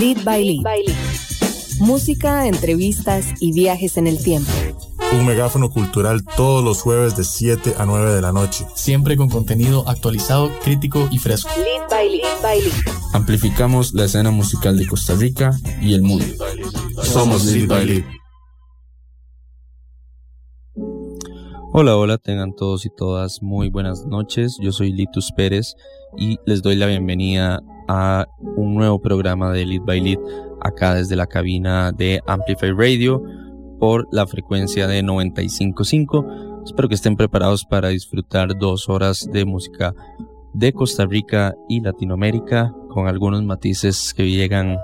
Lead by Lead. Música, entrevistas y viajes en el tiempo. Un megáfono cultural todos los jueves de 7 a 9 de la noche. Siempre con contenido actualizado, crítico y fresco. Lead by Lead. by lead. Amplificamos la escena musical de Costa Rica y el mundo. Somos Lead by Lead. Hola, hola, tengan todos y todas muy buenas noches. Yo soy Litus Pérez y les doy la bienvenida a un nuevo programa de Lead by Lead acá desde la cabina de Amplify Radio por la frecuencia de 95.5. Espero que estén preparados para disfrutar dos horas de música de Costa Rica y Latinoamérica con algunos matices que llegan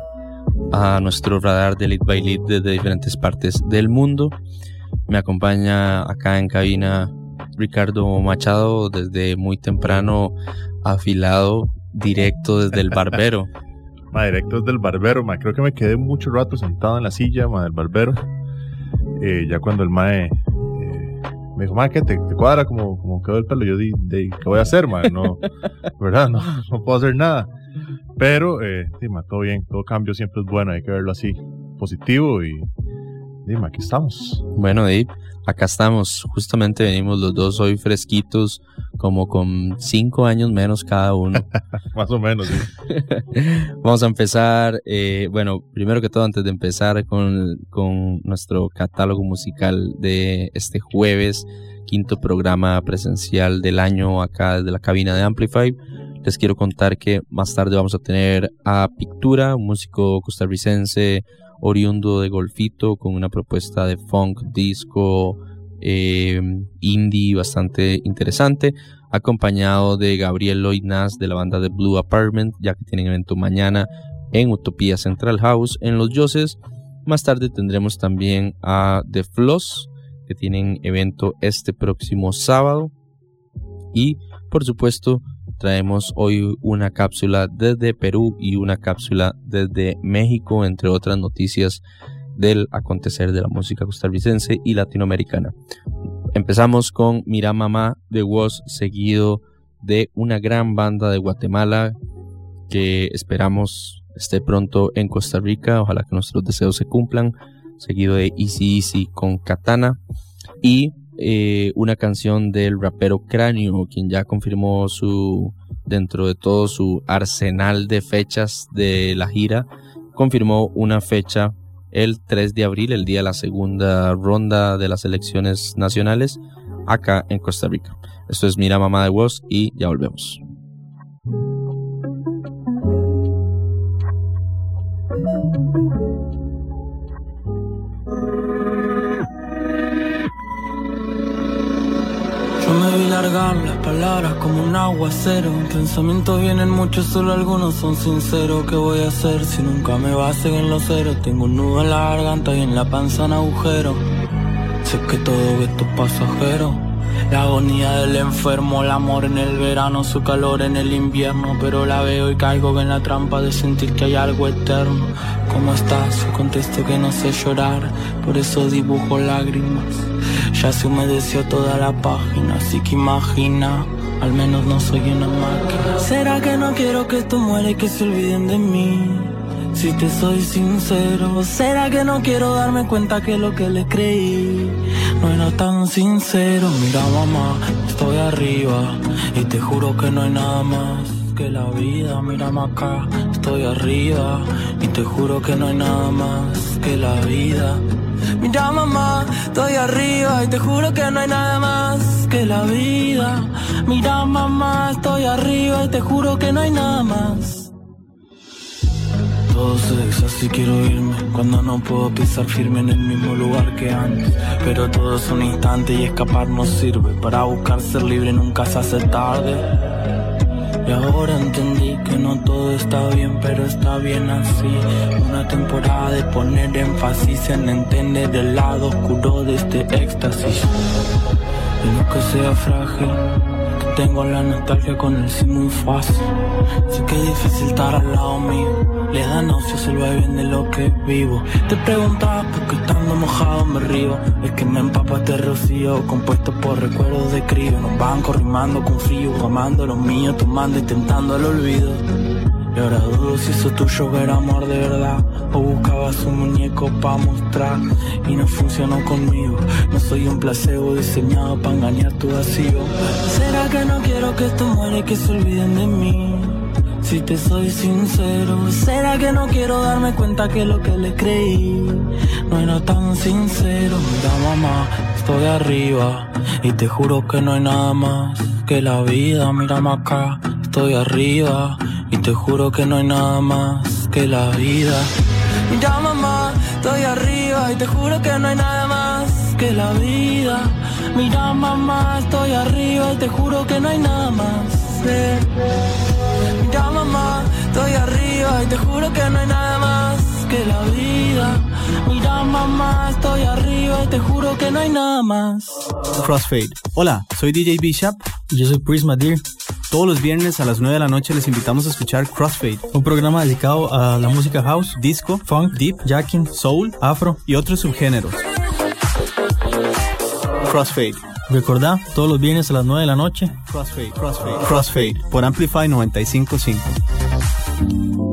a nuestro radar de Lead by Lead desde diferentes partes del mundo. Me acompaña acá en cabina Ricardo Machado desde muy temprano afilado directo desde el barbero. ma, directo desde el barbero, ma. Creo que me quedé mucho rato sentado en la silla, ma, del barbero. Eh, ya cuando el mae eh, me dijo, ma, que te, cuadra como, como quedó el pelo. Yo di, ¿qué voy a hacer, ma? No, ¿verdad? No, no puedo hacer nada. Pero, eh, ma, todo bien, todo cambio siempre es bueno, hay que verlo así, positivo y, dime, aquí estamos. Bueno, Dave, acá estamos. Justamente venimos los dos hoy fresquitos, como con cinco años menos cada uno. Más o menos, sí. Vamos a empezar, eh, bueno, primero que todo, antes de empezar con, con nuestro catálogo musical de este jueves, quinto programa presencial del año acá desde la cabina de Amplify. Les quiero contar que más tarde vamos a tener a Pictura, un músico costarricense oriundo de Golfito, con una propuesta de funk, disco, eh, indie bastante interesante, acompañado de Gabriel Lloyd Nas de la banda de Blue Apartment, ya que tienen evento mañana en Utopía Central House en Los Yoses. Más tarde tendremos también a The Floss, que tienen evento este próximo sábado. Y por supuesto, traemos hoy una cápsula desde Perú y una cápsula desde México, entre otras noticias del acontecer de la música costarricense y latinoamericana. Empezamos con Mira Mamá de Woz, seguido de una gran banda de Guatemala que esperamos esté pronto en Costa Rica. Ojalá que nuestros deseos se cumplan. Seguido de Easy Easy con Katana. Y eh, una canción del rapero Cráneo, quien ya confirmó su, dentro de todo su arsenal de fechas de la gira, confirmó una fecha el 3 de abril, el día de la segunda ronda de las elecciones nacionales, acá en Costa Rica. Esto es Mira Mamá de Woz y ya volvemos. Largar las palabras como un aguacero. Pensamientos vienen muchos, solo algunos son sinceros. ¿Qué voy a hacer si nunca me basen en los ceros? Tengo un nudo en la garganta y en la panza un agujero. Sé que todo esto es pasajero. La agonía del enfermo, el amor en el verano, su calor en el invierno. Pero la veo y caigo en la trampa de sentir que hay algo eterno. ¿Cómo estás? Yo contesto que no sé llorar, por eso dibujo lágrimas. Ya se humedeció toda la página, así que imagina. Al menos no soy una máquina. ¿Será que no quiero que esto muera y que se olviden de mí? Si te soy sincero, ¿será que no quiero darme cuenta que lo que les creí no era tan sincero? Mira mamá, estoy arriba y te juro que no hay nada más que la vida. Mira acá, estoy arriba y te juro que no hay nada más que la vida. Mira mamá, estoy arriba y te juro que no hay nada más que la vida. Mira mamá, estoy arriba y te juro que no hay nada más. Todo sex, así quiero irme Cuando no puedo pisar firme en el mismo lugar que antes Pero todo es un instante y escapar no sirve Para buscar ser libre nunca se hace tarde y ahora entendí que no todo está bien, pero está bien así. Una temporada de poner énfasis en entender el lado oscuro de este éxtasis. Y no que sea frágil, tengo la nostalgia con el sí muy fácil. Sé que es difícil estar al lado mío. Le da náuseas el bien de lo que vivo. Te preguntaba por qué estando mojado me río. Es que me empapa este rocío, compuesto por recuerdos de crío. En un banco rimando con frío, amando lo mío, tomando y tentando el olvido. Y ahora dudo si eso tuyo era amor de verdad. O buscabas un muñeco pa' mostrar Y no funcionó conmigo. No soy un placebo diseñado para engañar tu vacío. ¿Será que no quiero que esto muera y que se olviden de mí? Si te soy sincero, ¿será que no quiero darme cuenta que lo que le creí no era tan sincero? Mira mamá, estoy arriba y te juro que no hay nada más que la vida. Mira acá, estoy arriba y te juro que no hay nada más que la vida. Mira mamá, estoy arriba y te juro que no hay nada más que la vida. Mira mamá, estoy arriba y te juro que no hay nada más. Mamá, estoy arriba y te juro que no hay nada más que la vida. Mira mamá, estoy arriba y te juro que no hay nada más. Crossfade. Hola, soy DJ Bishop. Y yo soy Prisma Deer. Todos los viernes a las 9 de la noche les invitamos a escuchar Crossfade, un programa dedicado a la música house, disco, funk, deep, jacking, soul, afro y otros subgéneros. Crossfade. Recordá, todos los viernes a las 9 de la noche. Crossfade, Crossfade, Crossfade por Amplify 955. Importa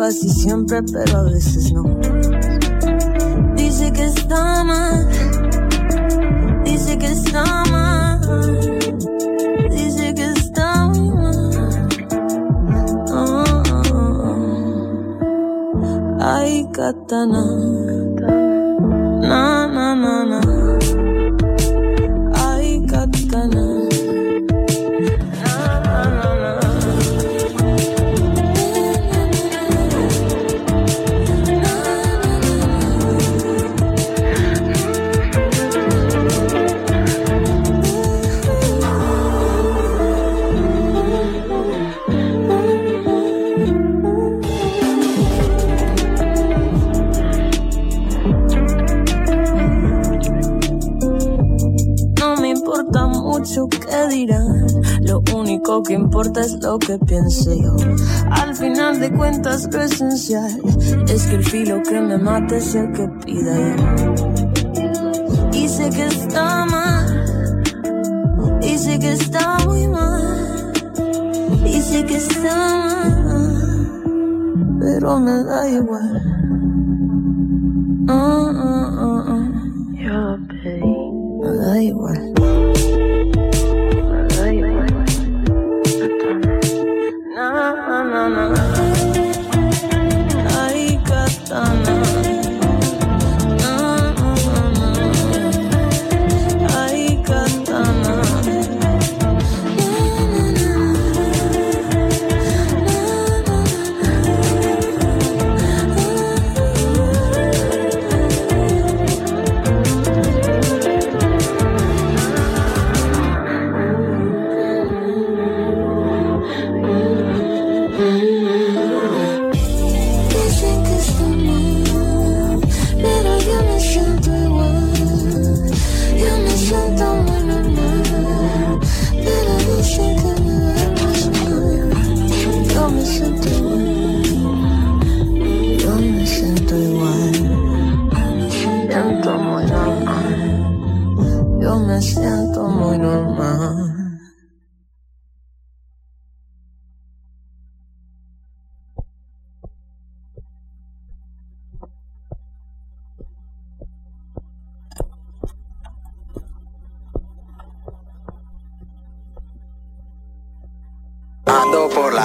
casi siempre, pero a veces no. Dice que está mal. Dice que está mal. Dice que está mal. Ay, katana. Único que importa es lo que piense yo. Al final de cuentas, lo esencial es que el filo que me mate sea el que pida yo. Y sé que está mal, y sé que está muy mal, y sé que está mal, pero me da igual.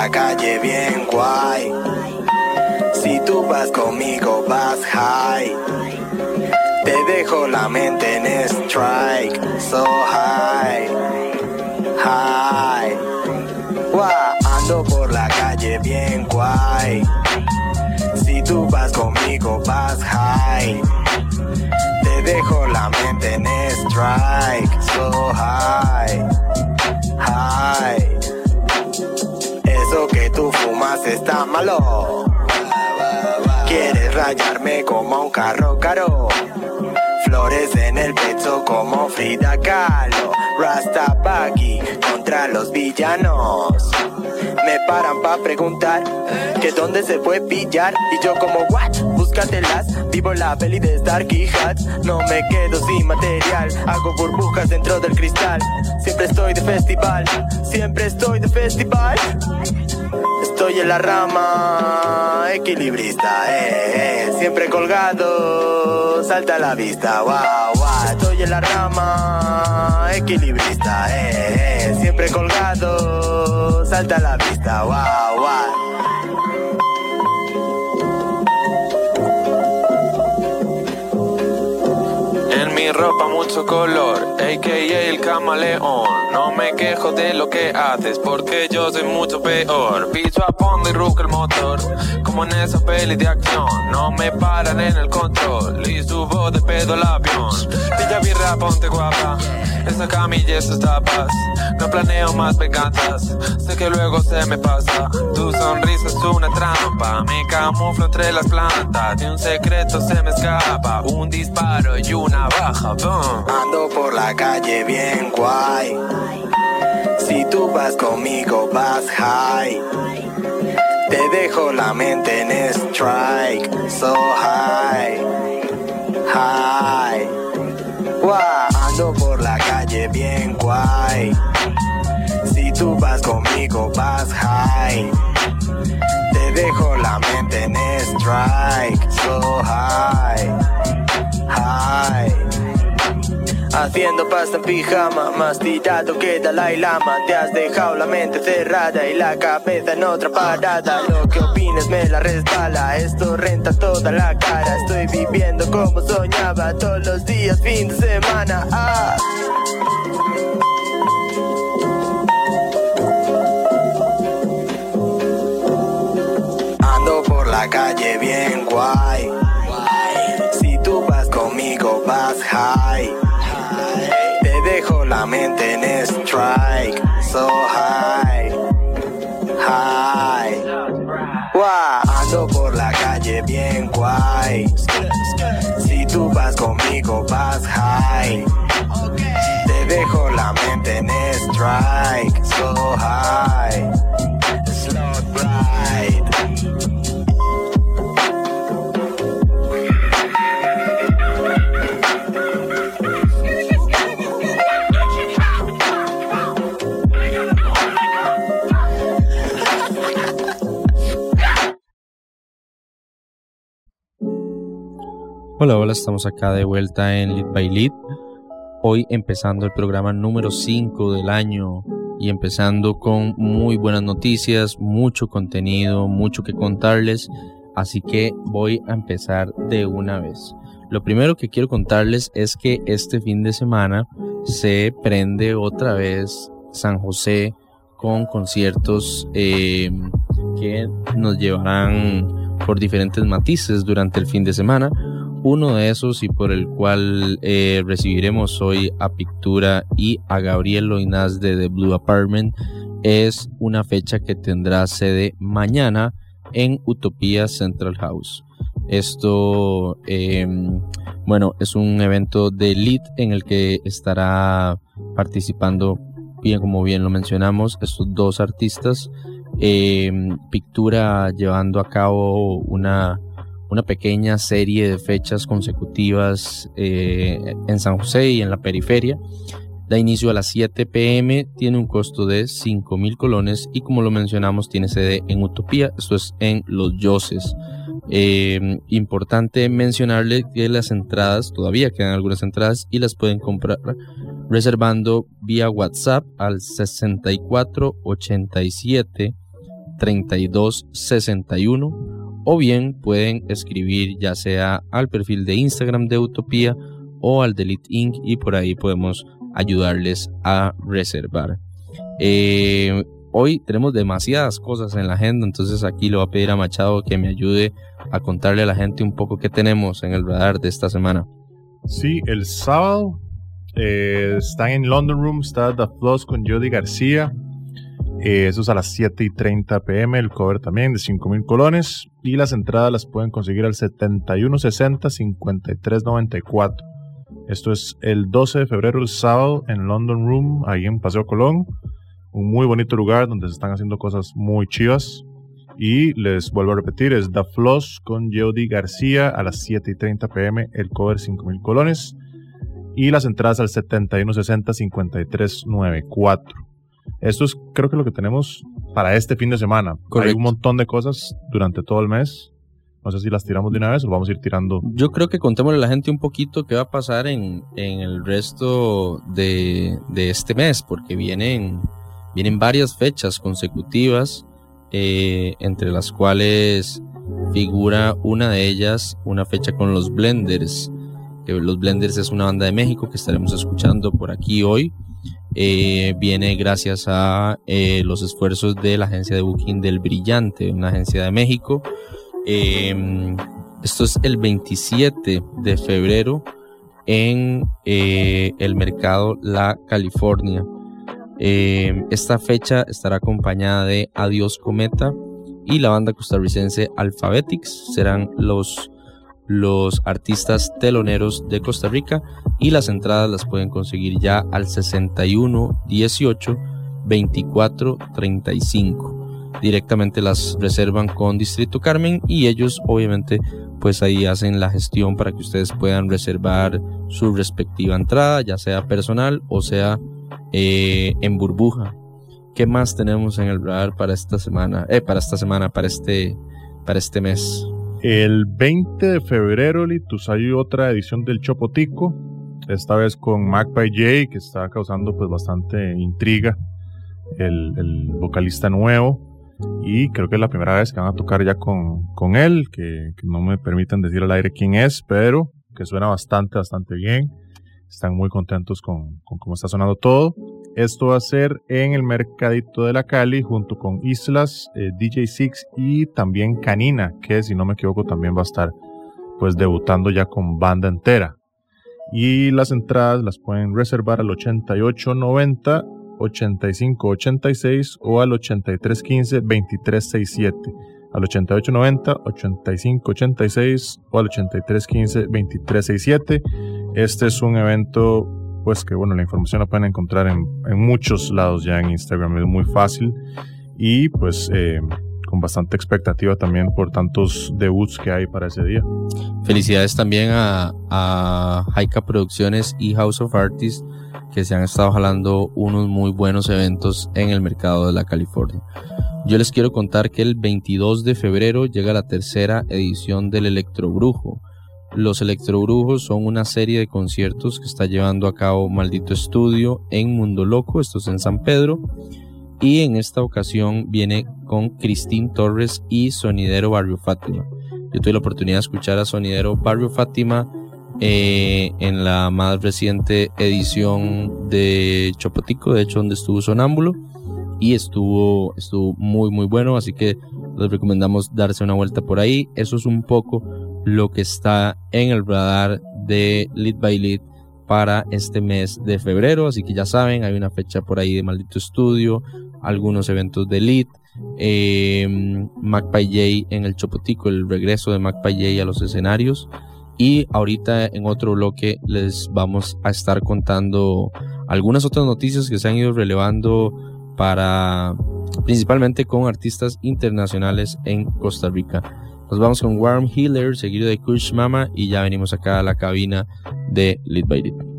calle bien guay. Si tú vas conmigo, vas high. Te dejo la mente en strike, so high, high. Wow. Ando por la calle bien guay. Si tú vas conmigo, vas high. Te dejo la mente en strike, so high. Tú fumas está malo. Quieres rayarme como un carro caro. Flores en el pecho como Frida Kahlo. Rasta Baggy contra los villanos. Me paran pa' preguntar que dónde se puede pillar. Y yo como, what? Búscatelas. Vivo la peli de Starkey Hats. No me quedo sin material. Hago burbujas dentro del cristal. Siempre estoy de festival. Siempre estoy de festival. Estoy en la rama equilibrista, eh, eh. siempre colgado, salta a la vista, wow, wow. Estoy en la rama equilibrista, eh, eh. siempre colgado, salta a la vista, wow, wow. Mi ropa mucho color, a.k.a. el camaleón. No me quejo de lo que haces, porque yo soy mucho peor. Picho a fondo y ruco el motor, como en esa peli de acción. No me paran en el control y subo de pedo al avión. Pilla birra, ponte guapa, esa camilla, esas tapas. No planeo más venganzas, sé que luego se me pasa. Tu sonrisa es una trampa, me camuflo entre las plantas. Y un secreto se me escapa, un disparo y una baja. Boom. Ando por la calle bien guay. Si tú vas conmigo, vas high. Te dejo la mente en strike, so high, high. Ando por la calle bien guay. Si tú vas conmigo, vas high. Te dejo la mente en strike, so high, high. Haciendo pasta en pijama, más tirado que Dalai Lama. Te has dejado la mente cerrada y la cabeza en otra parada. Lo que opines me la resbala, esto renta toda la cara. Estoy viviendo como soñaba, todos los días, fin de semana. Ah. Ando por la calle bien guay. Si tú vas conmigo, vas high. Dejo la mente en strike, so high, high. Guau, Ando por la calle bien guay. Si tú vas conmigo, vas high. Te dejo la mente en strike, so high. Slow ride. Hola, hola, estamos acá de vuelta en Lead by Lead. Hoy empezando el programa número 5 del año y empezando con muy buenas noticias, mucho contenido, mucho que contarles. Así que voy a empezar de una vez. Lo primero que quiero contarles es que este fin de semana se prende otra vez San José con conciertos eh, que nos llevarán por diferentes matices durante el fin de semana. Uno de esos y por el cual eh, recibiremos hoy a Pictura y a Gabriel Loinaz de The Blue Apartment es una fecha que tendrá sede mañana en Utopía Central House. Esto, eh, bueno, es un evento de elite en el que estará participando, bien como bien lo mencionamos, estos dos artistas. Eh, Pictura llevando a cabo una, una pequeña serie de fechas consecutivas eh, en San José y en la periferia. Da inicio a las 7 pm, tiene un costo de 5 mil colones y como lo mencionamos tiene sede en Utopía, esto es en Los Yoses. Eh, importante mencionarle que las entradas, todavía quedan algunas entradas y las pueden comprar reservando vía WhatsApp al 64 87 32 61 o bien pueden escribir ya sea al perfil de Instagram de Utopía o al Delete Inc. y por ahí podemos ayudarles a reservar. Eh, hoy tenemos demasiadas cosas en la agenda, entonces aquí le voy a pedir a Machado que me ayude a contarle a la gente un poco qué tenemos en el radar de esta semana. Sí, el sábado Eh, están en London Room, está The Floss con Jody García. Eh, eso es a las 7 y 30 pm. El cover también de 5 mil colones. Y las entradas las pueden conseguir al 7160-5394. Esto es el 12 de febrero, el sábado, en London Room, ahí en Paseo Colón. Un muy bonito lugar donde se están haciendo cosas muy chivas. Y les vuelvo a repetir, es The Floss con Jody García a las 7 y 30 pm, el cover 5 mil colones. Y las entradas al 7160-5394. Esto es creo que lo que tenemos para este fin de semana. Hay un montón de cosas durante todo el mes. No sé si las tiramos de una vez o vamos a ir tirando. Yo creo que contémosle a la gente un poquito qué va a pasar en, en el resto de, de este mes, porque vienen, vienen varias fechas consecutivas, eh, entre las cuales figura una de ellas, una fecha con los Blenders. que los Blenders es una banda de México que estaremos escuchando por aquí hoy. Eh, viene gracias a eh, los esfuerzos de la agencia de booking del Brillante, una agencia de México. Eh, esto es el 27 de febrero en eh, el mercado La California. Eh, esta fecha estará acompañada de Adiós Cometa y la banda costarricense Alphabetics. Serán los, los artistas teloneros de Costa Rica y las entradas las pueden conseguir ya al 61 18 24 35 directamente las reservan con Distrito Carmen y ellos obviamente pues ahí hacen la gestión para que ustedes puedan reservar su respectiva entrada, ya sea personal o sea eh, en burbuja. ¿Qué más tenemos en el radar para esta semana? Eh, para esta semana, para este, para este mes. El 20 de febrero, Litus, hay otra edición del Chopotico. Esta vez con Magpie J, que está causando pues bastante intriga. El, vocalista nuevo. Y creo que es la primera vez que van a tocar ya con, con él, que, que no me permiten decir al aire quién es, pero que suena bastante, bastante bien. Están muy contentos con, con cómo está sonando todo. Esto va a ser en el Mercadito de la Cali junto con Islas, eh, DJ Six y también Canina, que si no me equivoco también va a estar pues debutando ya con banda entera. Y las entradas las pueden reservar al 8890 8586 o al 8315 2367. Al 8890 8586 o al 8315 2367. Este es un evento pues que bueno, la información la pueden encontrar en, muchos lados ya en Instagram, es muy fácil y pues eh, con bastante expectativa también por tantos debuts que hay para ese día. Felicidades también a, Haika Producciones y House of Artists que se han estado jalando unos muy buenos eventos en el mercado de la California. Yo les quiero contar que el 22 de febrero llega la tercera edición del Electrobrujo. Los Electrobrujos son una serie de conciertos que está llevando a cabo Maldito Estudio en Mundo Loco, esto es en San Pedro. Y en esta ocasión viene con Cristín Torres y Sonidero Barrio Fátima. Yo tuve la oportunidad de escuchar a Sonidero Barrio Fátima eh, en la más reciente edición de Chopotico, de hecho donde estuvo Sonámbulo. Y estuvo, estuvo muy muy bueno, así que les recomendamos darse una vuelta por ahí. Eso es un poco lo que está en el radar de Lead by Lead para este mes de febrero. Así que ya saben, hay una fecha por ahí de Maldito Estudio, algunos eventos de Lead, eh, Magpie J en el Chopotico, el regreso de J a los escenarios. Y ahorita en otro bloque les vamos a estar contando algunas otras noticias que se han ido relevando para principalmente con artistas internacionales en Costa Rica. Nos vamos con Warm Healer, seguido de Kush Mama, y ya venimos acá a la cabina de Lead by Lead.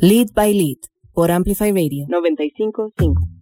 Lead by Lead por Amplify Radio 955.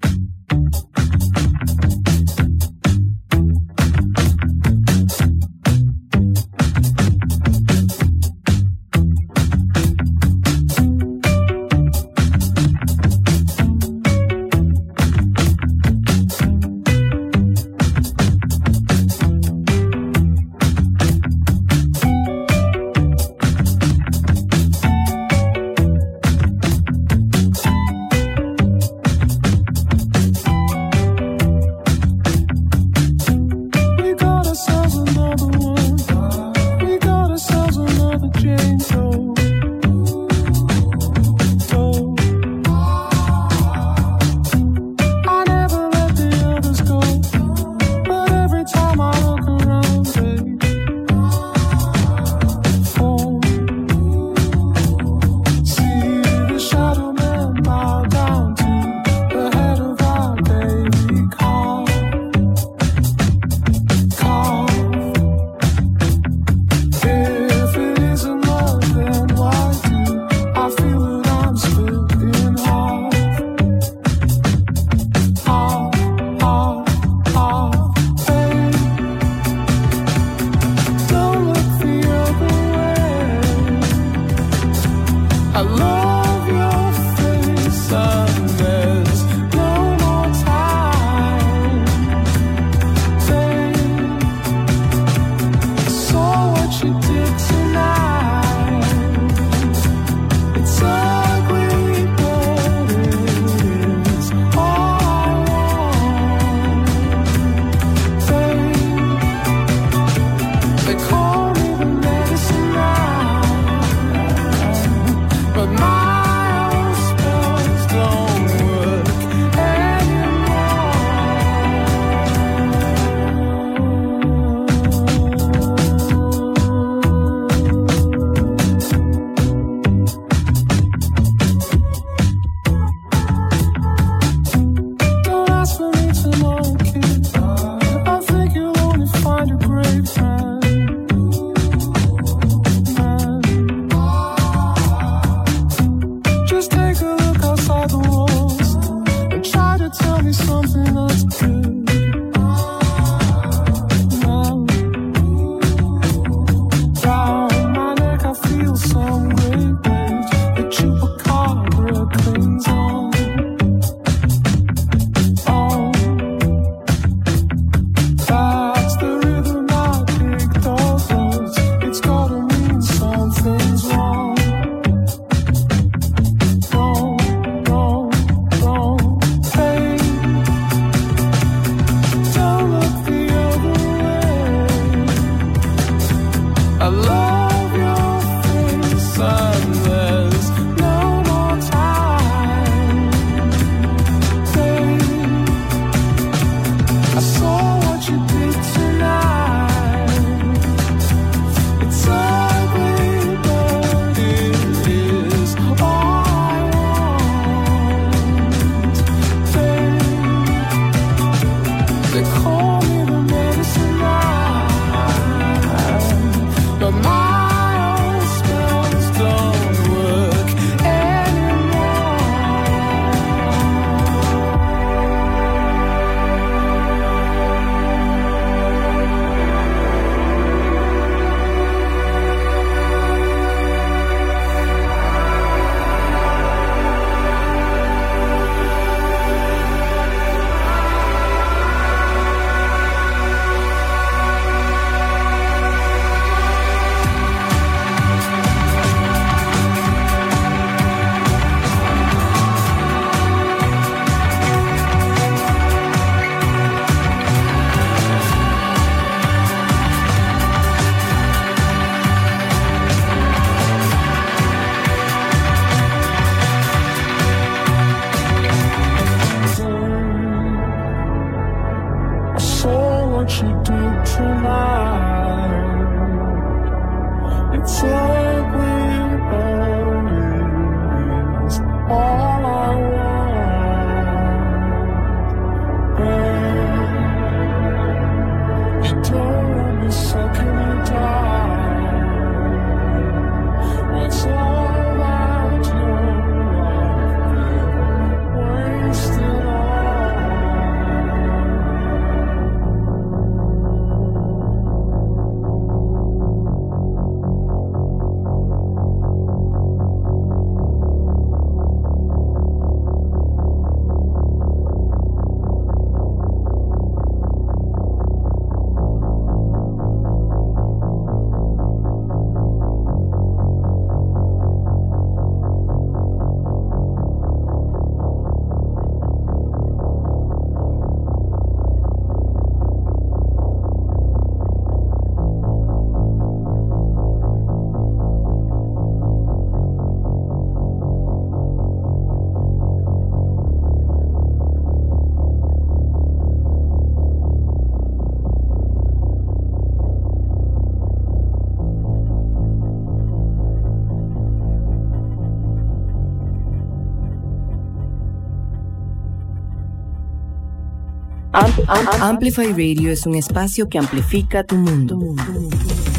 Amplify Radio es un espacio que amplifica tu mundo.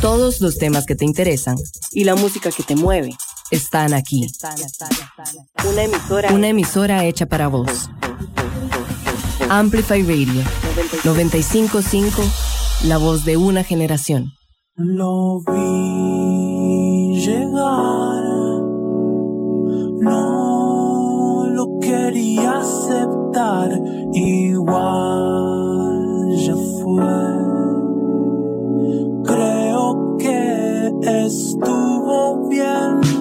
Todos los temas que te interesan y la música que te mueve están aquí. Una emisora, hecha para vos. Amplify Radio 955, la voz de una generación. Lo vi llegar, no lo quería aceptar igual, ya fue. Creo que estuvo bien.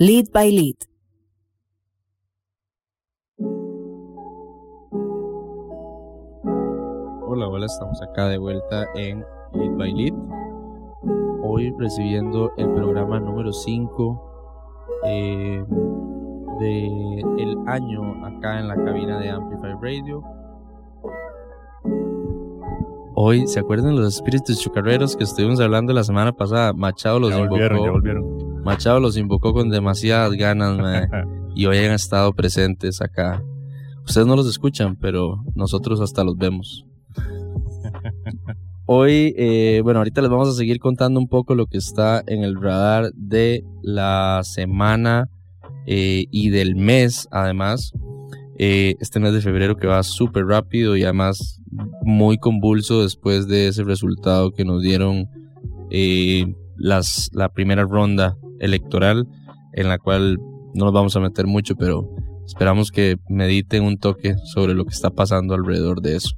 Lead by Lead. Hola, hola, estamos acá de vuelta en Lead by Lead. Hoy recibiendo el programa número 5 eh, del año acá en la cabina de Amplify Radio. Hoy, ¿se acuerdan los espíritus chocarreros que estuvimos hablando la semana pasada? Machado los Ya volvieron, ya volvieron. Machado los invocó con demasiadas ganas, mae, y hoy han estado presentes acá. Ustedes no los escuchan, pero nosotros hasta los vemos. Hoy, eh, bueno, ahorita les vamos a seguir contando un poco lo que está en el radar de la semana eh, y del mes, además. Eh, este mes de febrero que va súper rápido y además muy convulso después de ese resultado que nos dieron las, la primera ronda electoral, en la cual no nos vamos a meter mucho, pero esperamos que mediten un toque sobre lo que está pasando alrededor de eso.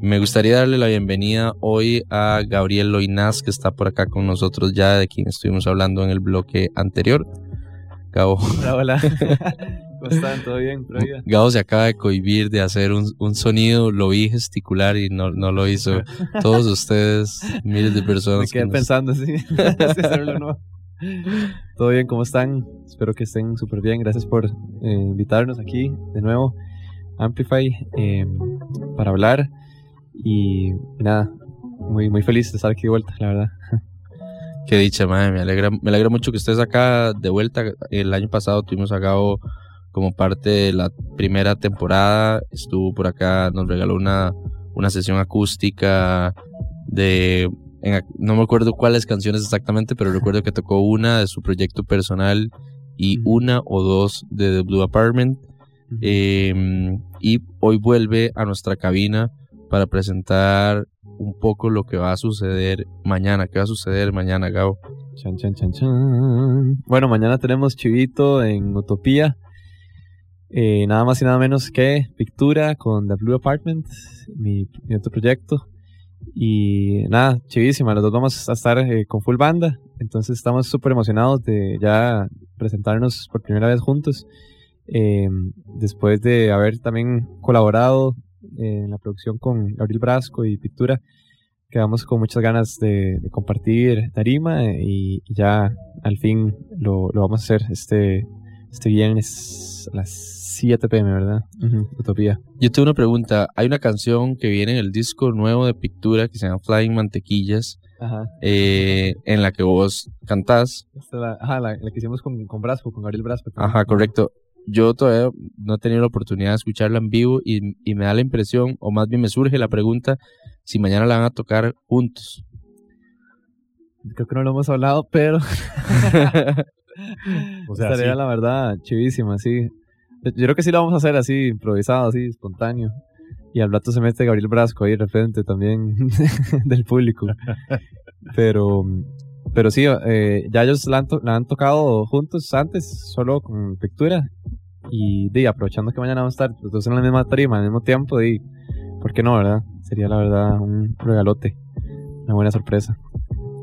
Me gustaría darle la bienvenida hoy a Gabriel Loinaz, que está por acá con nosotros ya, de quien estuvimos hablando en el bloque anterior. Gabo, Hola, hola. ¿Cómo están? ¿Todo bien? Gabo se acaba de cohibir de hacer un, un sonido, lo vi gesticular y no, no lo hizo. Todos ustedes, miles de Me personas. quedé que nos- pensando, sí. no. ¿Todo bien? ¿Cómo están? Espero que estén súper bien. Gracias por eh, invitarnos aquí de nuevo Amplify eh, para hablar. Y, y nada, muy, muy feliz de estar aquí de vuelta, la verdad. Qué dicha, madre. Me alegra, me alegra mucho que estés acá de vuelta. El año pasado tuvimos a Gabo como parte de la primera temporada. Estuvo por acá, nos regaló una, una sesión acústica de. en no me acuerdo cuáles canciones exactamente, pero recuerdo que tocó una de su proyecto personal y una o dos de The Blue Apartment. Em, y hoy vuelve a nuestra cabina para presentar un poco lo que va a suceder mañana. ¿Qué va a suceder mañana, Gabo? Chan, chan, chan, chan. Bueno, mañana tenemos Chivito en Utopía. Eh, nada más y nada menos que Pictura con The Blue Apartment, mi, mi otro proyecto. Y nada, chivísima, los dos vamos a estar eh, con full banda. Entonces estamos súper emocionados de ya presentarnos por primera vez juntos. Eh, después de haber también colaborado en la producción con Gabriel Brasco y Pictura, quedamos con muchas ganas de, compartir tarima y, y ya al fin lo, lo, vamos a hacer este, este viernes a las 7 pm, ¿verdad? Uh-huh. Utopía. Yo tengo una pregunta. Hay una canción que viene en el disco nuevo de Pictura que se llama Flying Mantequillas, Ajá. eh, en la que vos cantás. Esta la, ajá, la, la, que hicimos con, con Brasco, con Gabriel Brasco. También. Ajá, correcto. Yo todavía no he tenido la oportunidad de escucharla en vivo y, y me da la impresión, o más bien me surge la pregunta, si mañana la van a tocar juntos. Creo que no lo hemos hablado, pero... o sea, estaría sí. la verdad chivísima, sí. Yo creo que sí lo vamos a hacer así, improvisado, así, espontáneo. Y al rato se mete Gabriel Brasco ahí de repente también del público. Pero, pero sí, eh, ya ellos la han, la han, tocado juntos antes, solo con Pictura. Y de, aprovechando que mañana vamos a estar los dos en la misma tarima al mismo tiempo, y ¿por qué no, verdad? Sería la verdad un regalote, una buena sorpresa.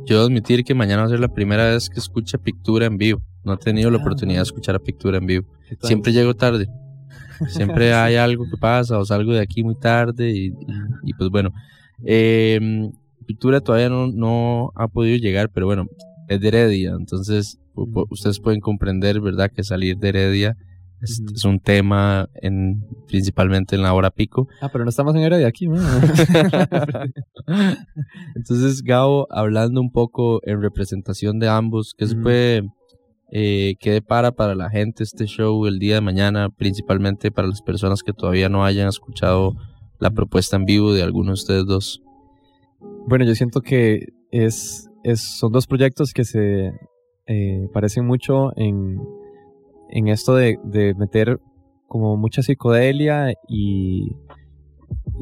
Yo admitir que mañana va a ser la primera vez que escuche Pictura en vivo. No he tenido la oportunidad de escuchar a Pictura en vivo. Siempre llego tarde. Siempre hay algo que pasa o salgo de aquí muy tarde y, pues bueno. Eh, Pictura todavía no, no, ha podido llegar, pero bueno, es de Heredia. Entonces ustedes pueden comprender, ¿verdad? Que salir de Heredia es, es un tema en, principalmente en la hora pico. Ah, pero no estamos en Heredia aquí. Entonces, Gabo, hablando un poco en representación de ambos, ¿qué se puede eh, qué depara para la gente este show el día de mañana, principalmente para las personas que todavía no hayan escuchado la propuesta en vivo de alguno de ustedes dos? Bueno, yo siento que es, es son dos proyectos que se eh, parecen mucho en, en esto de, de, meter como mucha psicodelia y,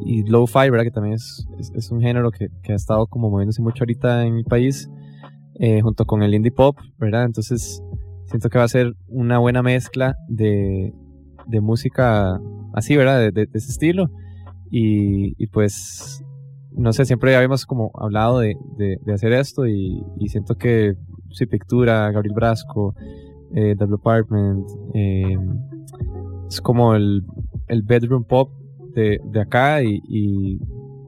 y low-fi. Que también es, es, es un género que, que, ha estado como moviéndose mucho ahorita en mi país, eh, junto con el indie pop, ¿verdad? Entonces siento que va a ser una buena mezcla de, de música así, ¿verdad? De, de, de ese estilo. Y, pues, no sé, siempre habíamos como hablado de, de hacer esto y, siento que sí, Pictura, Gabriel Brasco, eh, Double Apartment, eh, es como el, el bedroom pop de, acá y, y,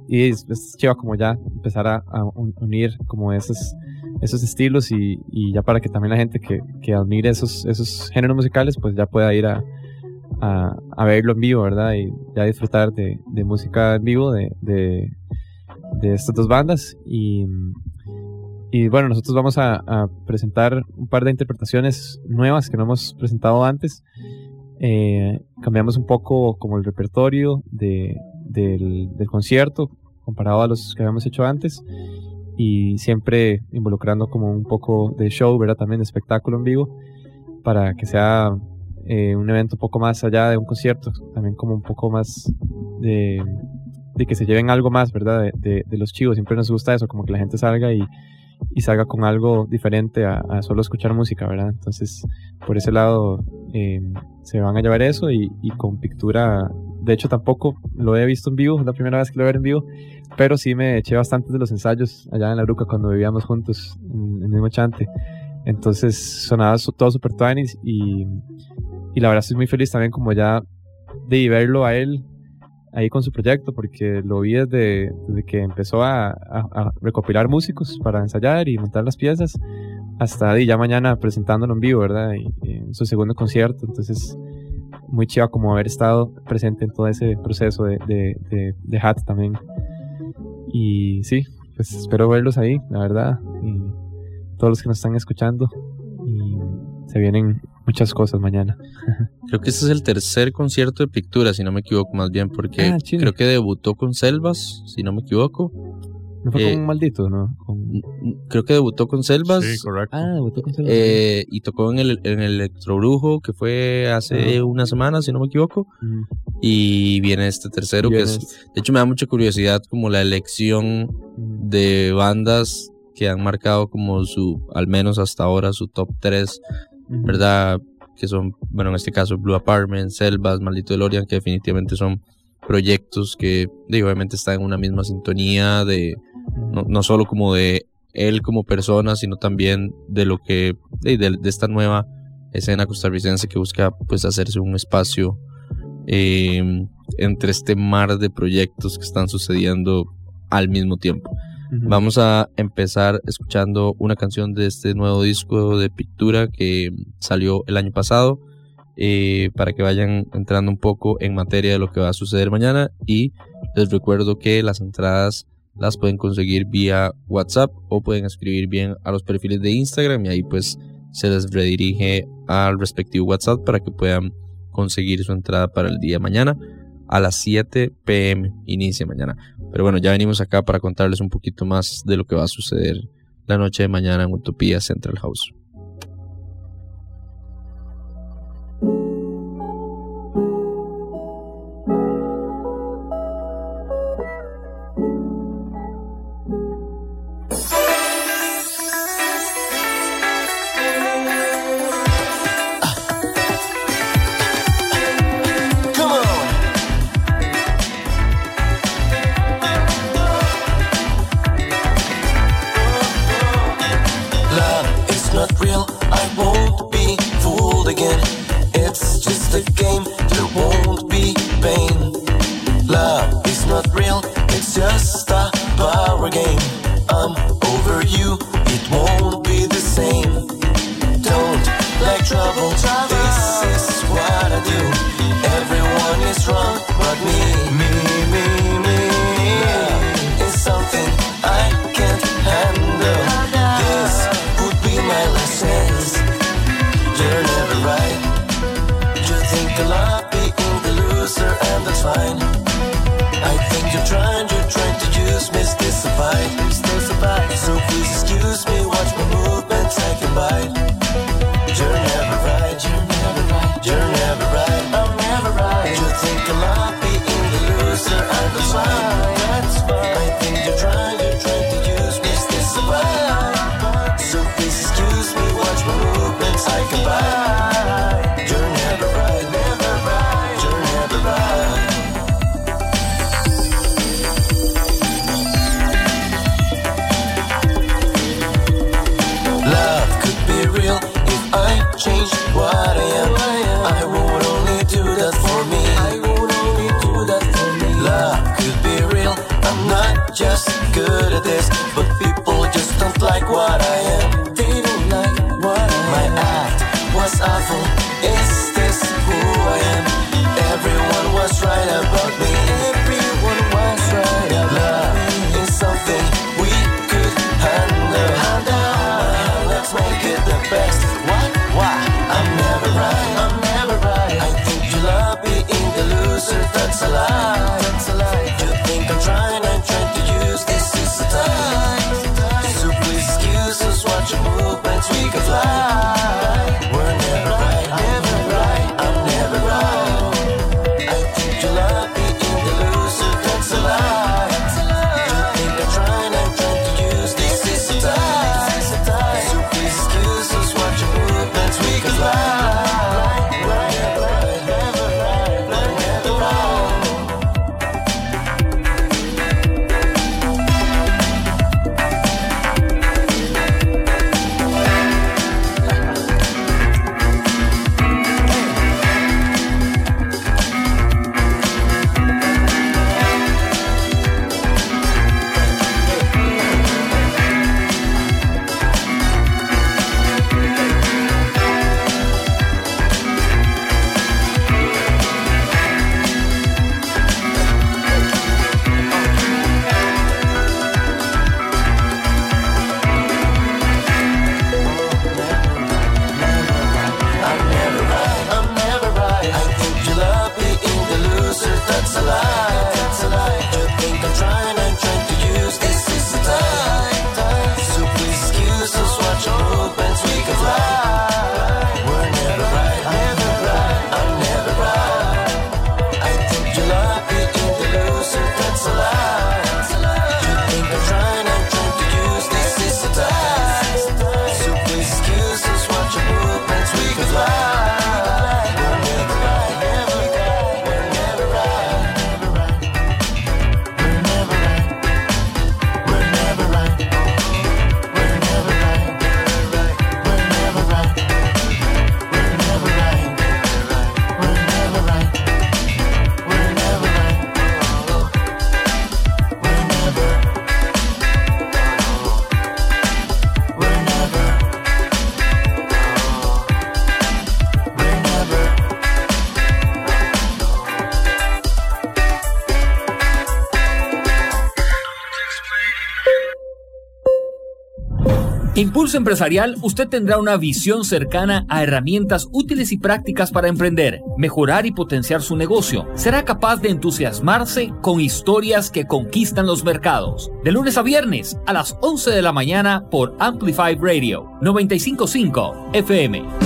y es, chido como ya empezar a, a unir como esos esos estilos y, ya para que también la gente que, que admire esos, esos géneros musicales pues ya pueda ir a, a, verlo en vivo, ¿verdad? Y ya disfrutar de, de música en vivo de, de, estas dos bandas y, y bueno, nosotros vamos a, a, presentar un par de interpretaciones nuevas que no hemos presentado antes. Eh, cambiamos un poco como el repertorio de, del, del concierto comparado a los que habíamos hecho antes y siempre involucrando como un poco de show, ¿verdad? También de espectáculo en vivo, para que sea eh, un evento un poco más allá de un concierto, también como un poco más de, que se lleven algo más, ¿verdad? De, los chivos, siempre nos gusta eso, como que la gente salga y, salga con algo diferente a, solo escuchar música, ¿verdad? Entonces, por ese lado, eh, se van a llevar eso y, y con Pictura de hecho tampoco lo he visto en vivo, es la primera vez que lo ver en vivo, pero sí me eché bastante de los ensayos allá en la Bruca cuando vivíamos juntos en el mismo chante. Entonces sonaba todo super twinis y, y la verdad estoy muy feliz también como ya de verlo a él ahí con su proyecto porque lo vi desde, que empezó a, recopilar músicos para ensayar y montar las piezas hasta ya mañana presentándolo en vivo, ¿verdad? En su segundo concierto, entonces muy chiva como haber estado presente en todo ese proceso de, de, de, de Hat también. Y sí, pues espero verlos ahí, la verdad. Y todos los que nos están escuchando. Y se vienen muchas cosas mañana. Creo que este es el tercer concierto de Pictura, si no me equivoco, más bien, porque ah, creo que debutó con Selvas, si no me equivoco. ¿No fue Eh, con un maldito, no? Con... Creo que debutó con Selvas. Sí, correcto. Ah, debutó con Selvas. eh, y tocó en el, en el Electrobrujo, que fue hace Ajá. una semana, si no me equivoco. Y viene este tercero, que es. este. De hecho, me da mucha curiosidad como la elección de bandas que han marcado como su, al menos hasta ahora, su top 3, Ujú. ¿verdad? Que son, bueno, en este caso, Blue Apartment, Selvas, Maldito DeLorean, que definitivamente son proyectos que, digo, obviamente están en una misma sintonía de, no, no solo como de él como persona, sino también de lo que, de, esta nueva escena costarricense que busca pues hacerse un espacio eh, entre este mar de proyectos que están sucediendo al mismo tiempo. Vamos a empezar escuchando una canción de este nuevo disco de Pictura que salió el año pasado eh, para que vayan entrando un poco en materia de lo que va a suceder mañana y les recuerdo que las entradas las pueden conseguir vía WhatsApp o pueden escribir bien a los perfiles de Instagram y ahí pues se les redirige al respectivo WhatsApp para que puedan conseguir su entrada para el día de mañana a las 7 pm inicia mañana. Pero bueno, ya venimos acá para contarles un poquito más de lo que va a suceder la noche de mañana en Utopía Central House. A game. There won't be pain. Love is not real. It's just a power game. I'm over you. It won't be the same. Don't like trouble. This trying, you're trying to use me, mystified. So please excuse me, watch my movements, I can bite. You're never right, you're never right, you're never right, I'm never right. You think I being the loser, and that's fine. That's fine. I think you're trying, Is this who I am? Everyone was right about me. Everyone was right about Love something we could handle. Let's make it the best. Why? I'm never right. I'm never right. I think you love being the loser. That's a lie. That's a lie. You think I'm trying? Trying to use this is the time. So please excuse us. Watch your movements. We can fly. Impulso Empresarial, usted tendrá una visión cercana a herramientas útiles y prácticas para emprender, mejorar y potenciar su negocio. Será capaz de entusiasmarse con historias que conquistan los mercados. De lunes a viernes a las 11 de la mañana por Amplify Radio 955 FM.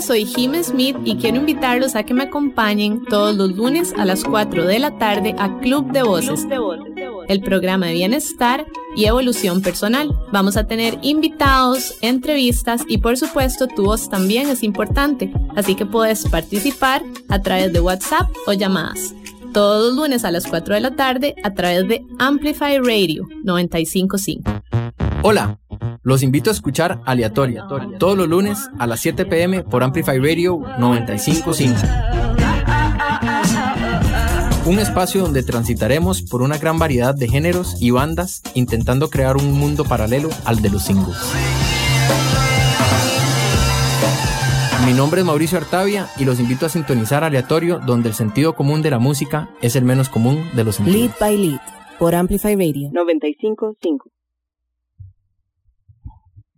Soy Jim Smith y quiero invitarlos a que me acompañen todos los lunes a las 4 de la tarde a Club de Voces, el programa de bienestar y evolución personal. Vamos a tener invitados, entrevistas y por supuesto tu voz también es importante, así que puedes participar a través de WhatsApp o llamadas. Todos los lunes a las 4 de la tarde a través de Amplify Radio 955. Hola, los invito a escuchar Aleatoria todos los lunes a las 7 pm por Amplify Radio 955. Un espacio donde transitaremos por una gran variedad de géneros y bandas intentando crear un mundo paralelo al de los singles. Mi nombre es Mauricio Artavia y los invito a sintonizar Aleatorio donde el sentido común de la música es el menos común de los sentidos. Lead by Lead por Amplify Radio 955.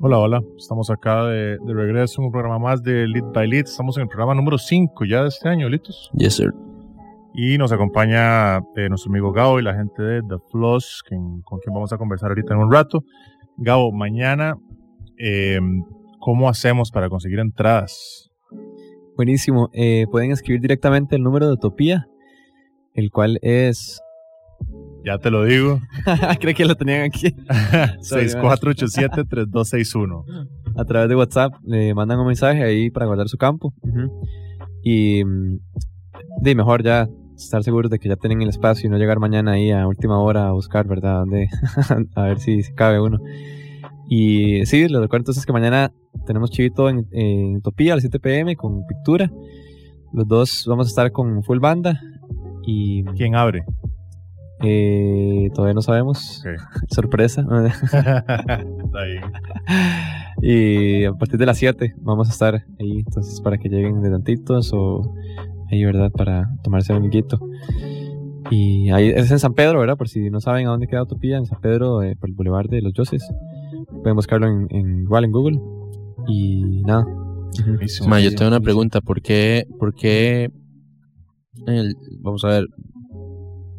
Hola, hola. Estamos acá de, de, regreso en un programa más de Lead by Lead. Estamos en el programa número 5 ya de este año, ¿listos? Yes, sir. Y nos acompaña eh, nuestro amigo Gabo y la gente de The Floss, con, con quien vamos a conversar ahorita en un rato. Gabo, mañana, eh, ¿cómo hacemos para conseguir entradas? Buenísimo. Eh, pueden escribir directamente el número de Utopía, el cual es ya te lo digo. Creo que lo tenían aquí. 6487-3261. A través de WhatsApp le mandan un mensaje ahí para guardar su campo. Y de mejor ya estar seguros de que ya tienen el espacio y no llegar mañana ahí a última hora a buscar, ¿verdad? A ver si, si, cabe uno. Y sí, les recuerdo entonces que mañana tenemos Chivito en, en Utopía a las 7 pm con Pictura. Los dos vamos a estar con full banda. Y, ¿Quién abre? Eh, todavía no sabemos. Okay. Sorpresa. Está bien. Y a partir de las 7 vamos a estar ahí, entonces para que lleguen de tantitos o ahí, ¿verdad? Para tomarse un guito. Y ahí es en San Pedro, ¿verdad? Por si no saben a dónde queda Utopía, en San Pedro, eh, por el Boulevard de los Dioses. Pueden buscarlo en, en, igual en Google. Y nada. Ma, yo tengo una pregunta. ¿Por qué, por qué el, vamos a ver,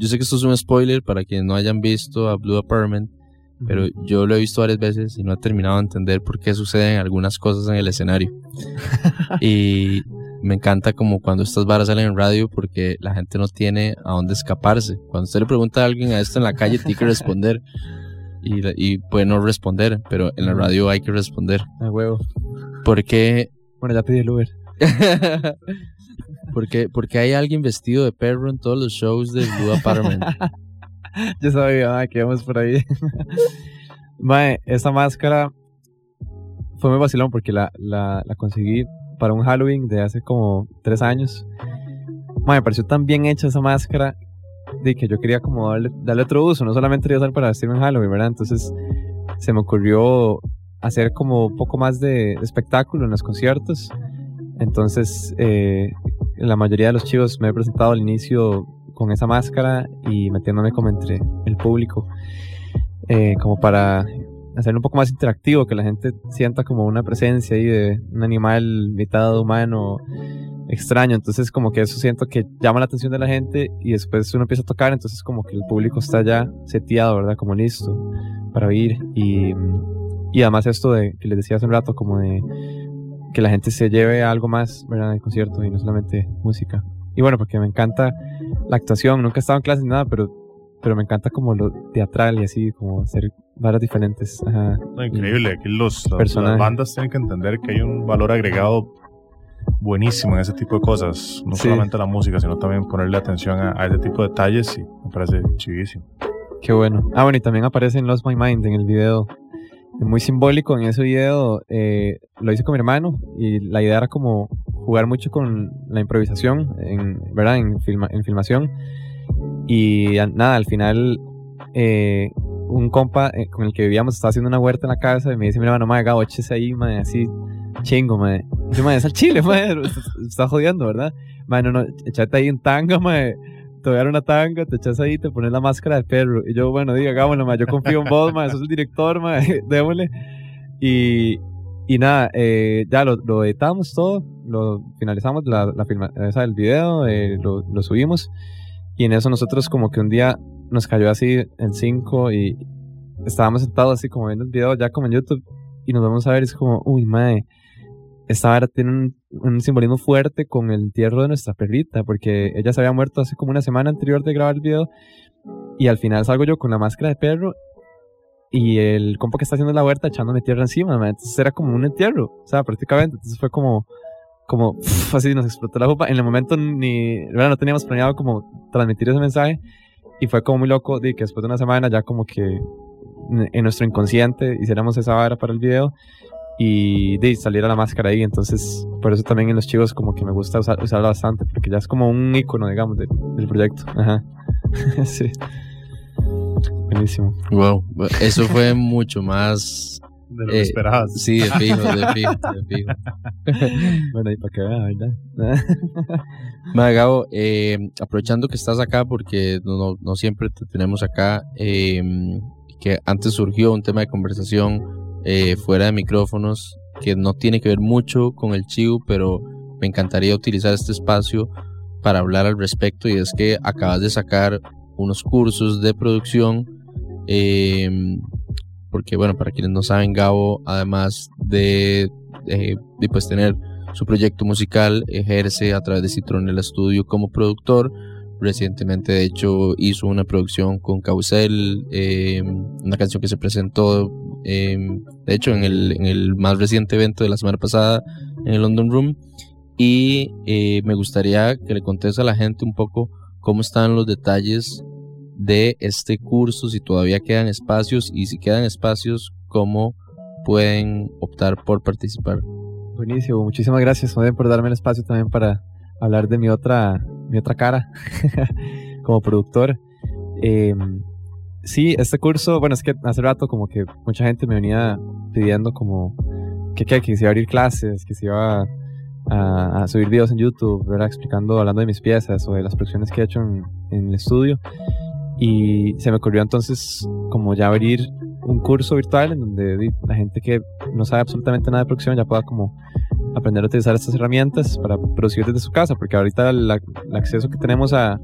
yo sé que esto es un spoiler para quienes no hayan visto a Blue Apartment, pero yo lo he visto varias veces y no he terminado de entender por qué suceden algunas cosas en el escenario. y me encanta como cuando estas varas salen en radio porque la gente no tiene a dónde escaparse. Cuando usted le pregunta a alguien a esto en la calle, tiene que responder. Y, y puede no responder, pero en la radio hay que responder. A huevo. ¿Por qué? Bueno, ya pedí el Uber. porque, porque hay alguien vestido de perro en todos los shows de Blue Apartment. Yo sabía mae, que íbamos por ahí. mae, esa máscara fue muy vacilón porque la, la, la, conseguí para un Halloween de hace como tres años. Mae, me pareció tan bien hecha esa máscara de que yo quería como darle, darle otro uso, no solamente quería usar para vestirme en Halloween, ¿verdad? Entonces se me ocurrió hacer como un poco más de espectáculo en los conciertos. Entonces, eh, la mayoría de los chivos me he presentado al inicio con esa máscara y metiéndome como entre el público, eh, como para hacerlo un poco más interactivo, que la gente sienta como una presencia ahí de un animal mitad humano extraño. Entonces, como que eso siento que llama la atención de la gente y después uno empieza a tocar, entonces como que el público está ya seteado, ¿verdad? Como listo para oír. Y, y además esto de que les decía hace un rato, como de que la gente se lleve algo más, ¿verdad? Del concierto y no solamente música. Y bueno, porque me encanta la actuación, nunca he estado en clase ni nada, pero, pero me encanta como lo teatral y así, como hacer varas diferentes. Ajá. No, increíble, aquí los, las bandas tienen que entender que hay un valor agregado buenísimo en ese tipo de cosas, no sí. solamente la música, sino también ponerle atención a, a, ese tipo de detalles y me parece chivísimo. Qué bueno. Ah, bueno, y también aparece en Lost My Mind en el video muy simbólico en ese video. Eh, lo hice con mi hermano y la idea era como jugar mucho con la improvisación, en, ¿verdad? En, filma, en filmación. Y nada, al final eh, un compa eh, con el que vivíamos estaba haciendo una huerta en la casa y me dice, mira, no me haga eches ahí, madre, así chingo, madre. Yo, madre, es al chile, madre, está jodiendo, ¿verdad? Madre, no, no, echate ahí un tanga, madre te voy a dar una tanga, te echas ahí, te pones la máscara del perro. Y yo, bueno, diga, hagámoslo, yo confío en vos, ma, sos el director, ma, démosle. Y, y nada, eh, ya lo, lo, editamos todo, lo finalizamos, la, la filma, esa del video, eh, lo, lo, subimos. Y en eso nosotros como que un día nos cayó así en cinco y estábamos sentados así como viendo el video ya como en YouTube y nos vamos a ver es como, uy, mae, esta vara tiene un, simbolismo fuerte con el entierro de nuestra perrita, porque ella se había muerto hace como una semana anterior de grabar el video y al final salgo yo con la máscara de perro y el compa que está haciendo la huerta echándome tierra encima, ma. entonces era como un entierro, o sea, prácticamente, entonces fue como, como, pf, así nos explotó la jupa, en el momento ni, ¿verdad? no teníamos planeado como transmitir ese mensaje y fue como muy loco de que después de una semana ya como que en nuestro inconsciente hiciéramos esa vara para el video y de saliera la máscara ahí. Entonces, por eso también en los chivos como que me gusta usar, usarla bastante, porque ya es como un icono, digamos, de- del proyecto. Ajá. sí. Buenísimo. Wow, eso fue mucho más. De lo que esperabas. Sí, de fijo, de fijo, de fijo. bueno, ahí para que vean, ¿verdad? Ma, Gabo, eh, aprovechando que estás acá, porque no, no- no siempre te tenemos acá, eh, que antes surgió un tema de conversación eh, fuera de micrófonos que no tiene que ver mucho con el chivo, pero me encantaría utilizar este espacio para hablar al respecto y es que acabas de sacar unos cursos de producción eh, porque bueno, para quienes no saben, Gabo, además de, eh, de, pues tener su proyecto musical, ejerce a través de Citronella Studio como productor. Recientemente, de hecho, hizo una producción con Causel, eh, una canción que se presentó, eh, de hecho, en el, en el más reciente evento de la semana pasada en el London Room. Y eh, me gustaría que le contes a la gente un poco cómo están los detalles de este curso, si todavía quedan espacios y si quedan espacios, cómo pueden optar por participar. Buenísimo, muchísimas gracias Odin, por darme el espacio también para hablar de mi otra, mi otra cara como productor. Eh, sí, este curso, bueno, es que hace rato como que mucha gente me venía pidiendo como que, que, que se iba a abrir clases, que se iba a, subir videos en YouTube, ¿verdad? explicando, hablando de mis piezas o de las producciones que he hecho en, en el estudio. Y se me ocurrió entonces como ya abrir un curso virtual en donde la gente que no sabe absolutamente nada de producción ya pueda como aprender a utilizar estas herramientas para producir desde su casa, porque ahorita la- el acceso que tenemos a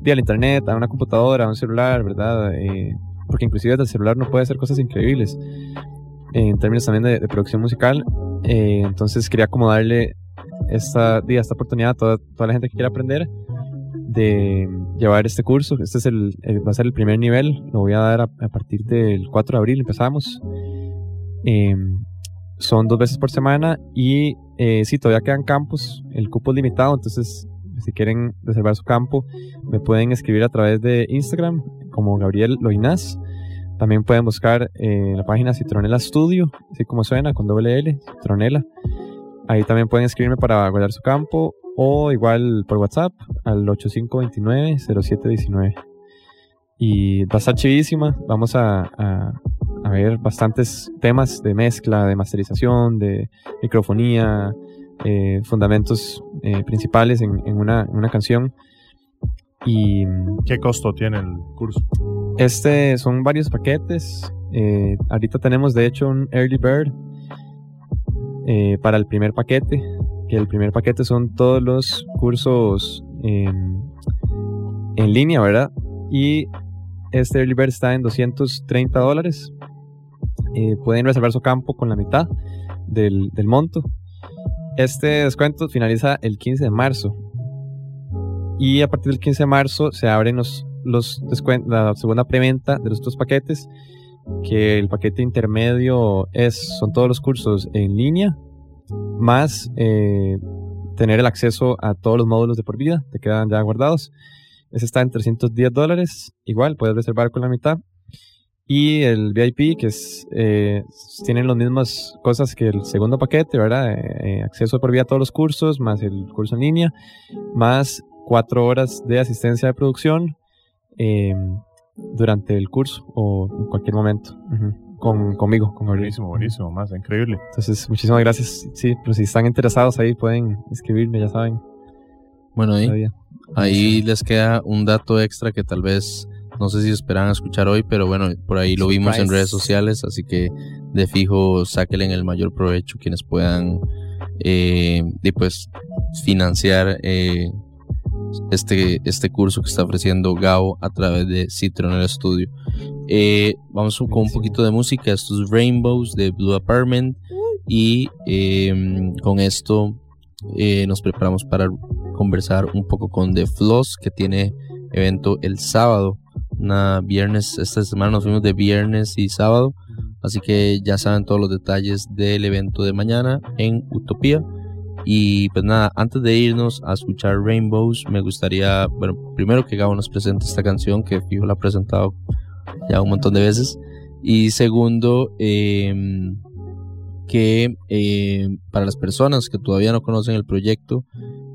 vía internet, a una computadora, a un celular, ¿verdad? Eh, porque inclusive desde el celular no puede hacer cosas increíbles eh, en términos también de, de producción musical. Eh, entonces quería como darle esta, esta oportunidad a toda, toda la gente que quiera aprender de llevar este curso. Este es el, el- va a ser el primer nivel. Lo voy a dar a, a partir del 4 de abril. Empezamos. Son dos veces por semana y eh, sí, todavía quedan campos. El cupo es limitado, entonces si quieren reservar su campo, me pueden escribir a través de Instagram como Gabriel Loinaz. También pueden buscar eh, la página Citronela Studio, así como suena, con doble L, Citronela. Ahí también pueden escribirme para guardar su campo o igual por WhatsApp al 8529-0719. Y va a estar chivísima. Vamos a, a, a ver bastantes temas de mezcla, de masterización, de microfonía, eh, fundamentos eh, principales en, en una, una canción. Y ¿Qué costo tiene el curso? este son varios paquetes. Eh, ahorita tenemos de hecho un early bird para el primer paquete. Que el primer paquete son todos los cursos em, en línea, ¿verdad? Y este early está en 230 dólares. Eh, pueden reservar su campo con la mitad del, monto. Este descuento finaliza el 15 de marzo. Y a partir del 15 de marzo se abren los, los la segunda preventa de los dos paquetes. Que el paquete intermedio es, son todos los cursos en línea, más eh, tener el acceso a todos los módulos de por vida, te quedan ya guardados. Ese está en 310 dólares, igual puedes reservar con la mitad. Y el VIP, que es, eh, tienen las mismas cosas que el segundo paquete, ¿verdad? Eh, eh, acceso por vida a todos los cursos, más el curso en línea, más cuatro horas de asistencia de producción eh, durante el curso o en cualquier momento. Ujú. Con, conmigo, con. Buenísimo, buenísimo, más increíble. Entonces, muchísimas gracias. Sí, pero si están interesados ahí pueden escribirme, ya saben. Bueno, ahí, Todavía. ahí les queda un dato extra que tal vez no sé si esperaban escuchar hoy, pero bueno, por ahí lo vimos en redes sociales, así que de fijo sáquenle el mayor provecho quienes puedan eh, y pues financiar eh, este, este curso que está ofreciendo Gao a través de Citronella Studio. Eh, vamos con un poquito de música, estos Rainbows de Blue Apartment. y em, con esto eh, nos preparamos para conversar un poco con The Floss que tiene evento el sábado. Una viernes, esta semana nos fuimos de viernes y sábado, así que ya saben todos los detalles del evento de mañana en Utopía. Y pues nada, antes de irnos a escuchar Rainbows, me gustaría, bueno, primero que Gabo nos presente esta canción, que fijo la ha presentado ya un montón de veces. Y segundo, em, que eh, para las personas que todavía no conocen el proyecto,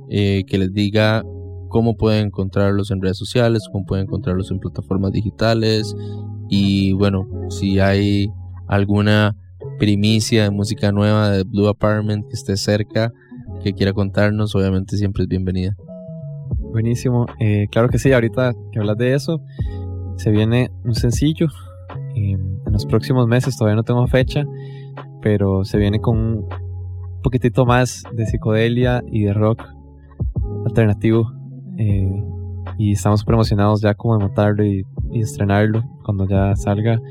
eh, que les diga cómo pueden encontrarlos en redes sociales, cómo pueden encontrarlos en plataformas digitales y bueno, si hay alguna primicia de música nueva de Blue Apartment que esté cerca, que quiera contarnos, obviamente siempre es bienvenida. Buenísimo, eh, claro que sí, ahorita que hablas de eso, se viene un sencillo en los próximos meses, todavía no tengo fecha, pero se viene con un poquitito más de psicodelia y de rock alternativo eh, y estamos súper emocionados ya como de montarlo y, estrenarlo cuando ya salga,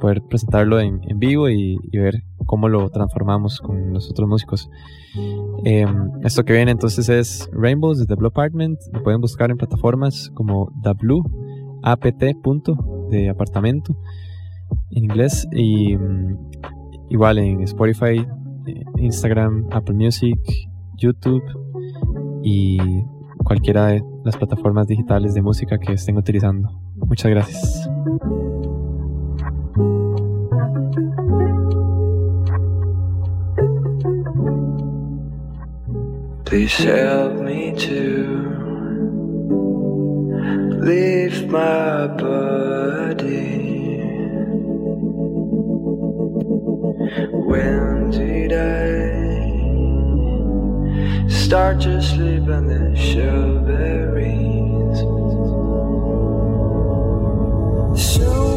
poder presentarlo en, vivo y, ver cómo lo transformamos con los otros músicos. Em, esto que viene entonces es Rainbows de The Blue Apartment, lo pueden buscar en plataformas como The Blue, apt. de apartamento en inglés y igual en Spotify, eh, Instagram, Apple Music, YouTube y cualquiera de las plataformas digitales de música que estén utilizando. Muchas gracias. Please help me to leave my. When did I start to sleep on the strawberries? So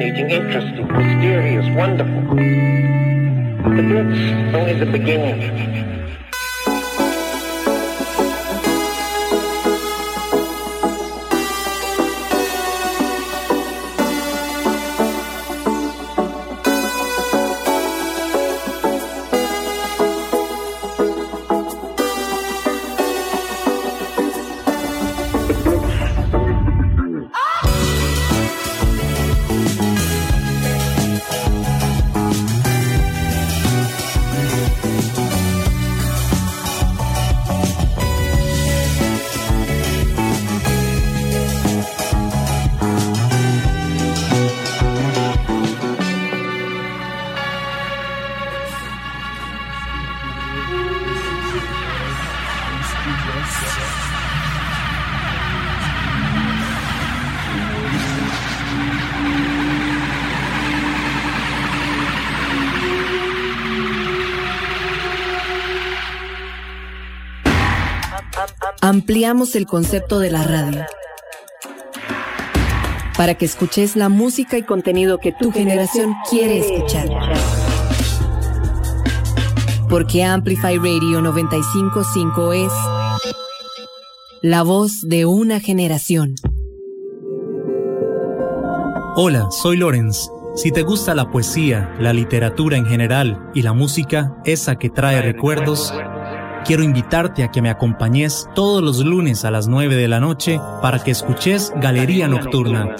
fascinating, el concepto de la radio para que escuches la música y contenido que tu generación quiere escuchar. Porque Amplify Radio 955 es la voz de una generación. Hola, soy Lorenz. Si te gusta la poesía, la literatura en general y la música, esa que trae recuerdos, quiero invitarte a que me acompañes todos los lunes a las 9 de la noche para que escuches Galería Nocturna,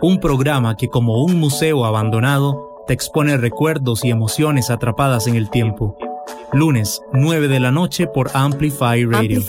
un programa que como un museo abandonado te expone recuerdos y emociones atrapadas en el tiempo. Lunes, 9 de la noche por Amplify Radio.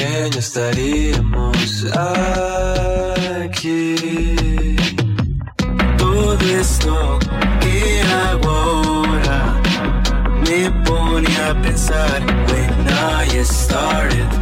pequeño estaríamos aquí. Todo esto que hago ahora me pone a pensar when I started.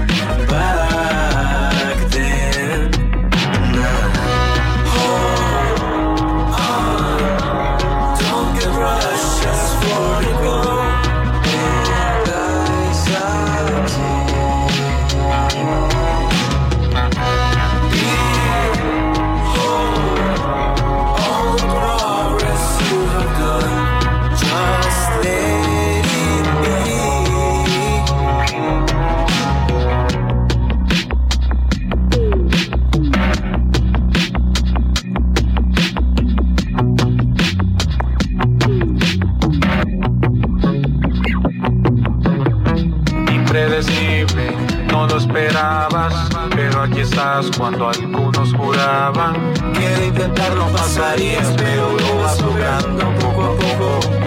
cuando algunos juraban. Quiero intentarlo, pasarías, pero lo vas logrando poco a poco.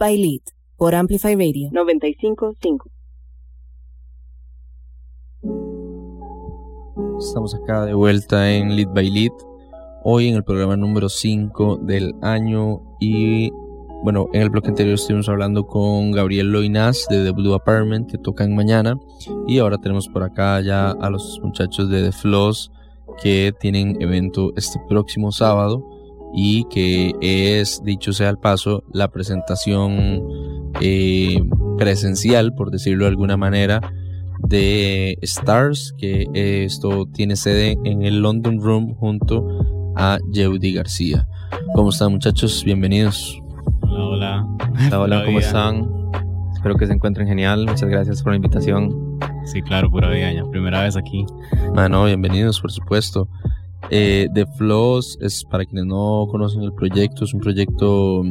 By Lead por Amplify Radio 955. Estamos acá de vuelta en Lead by Lead. Hoy en el programa número 5 del año. Y bueno, en el bloque anterior estuvimos hablando con Gabriel Loinaz de The Blue Apartment que tocan mañana. Y ahora tenemos por acá ya a los muchachos de The Floss que tienen evento este próximo sábado. Y que es, dicho sea el paso, la presentación eh, presencial, por decirlo de alguna manera, de Stars, que esto tiene sede en el London Room junto a Yeudi García. ¿Cómo están muchachos? Bienvenidos. Hola, hola. Hola, hola, ¿cómo vida. están? Espero que se encuentren genial. Muchas gracias por la invitación. Sí, claro, pura vida, ya. Primera vez aquí. Mano, bienvenidos, por supuesto. Eh, The Floss es, para quienes no conocen el proyecto, es un proyecto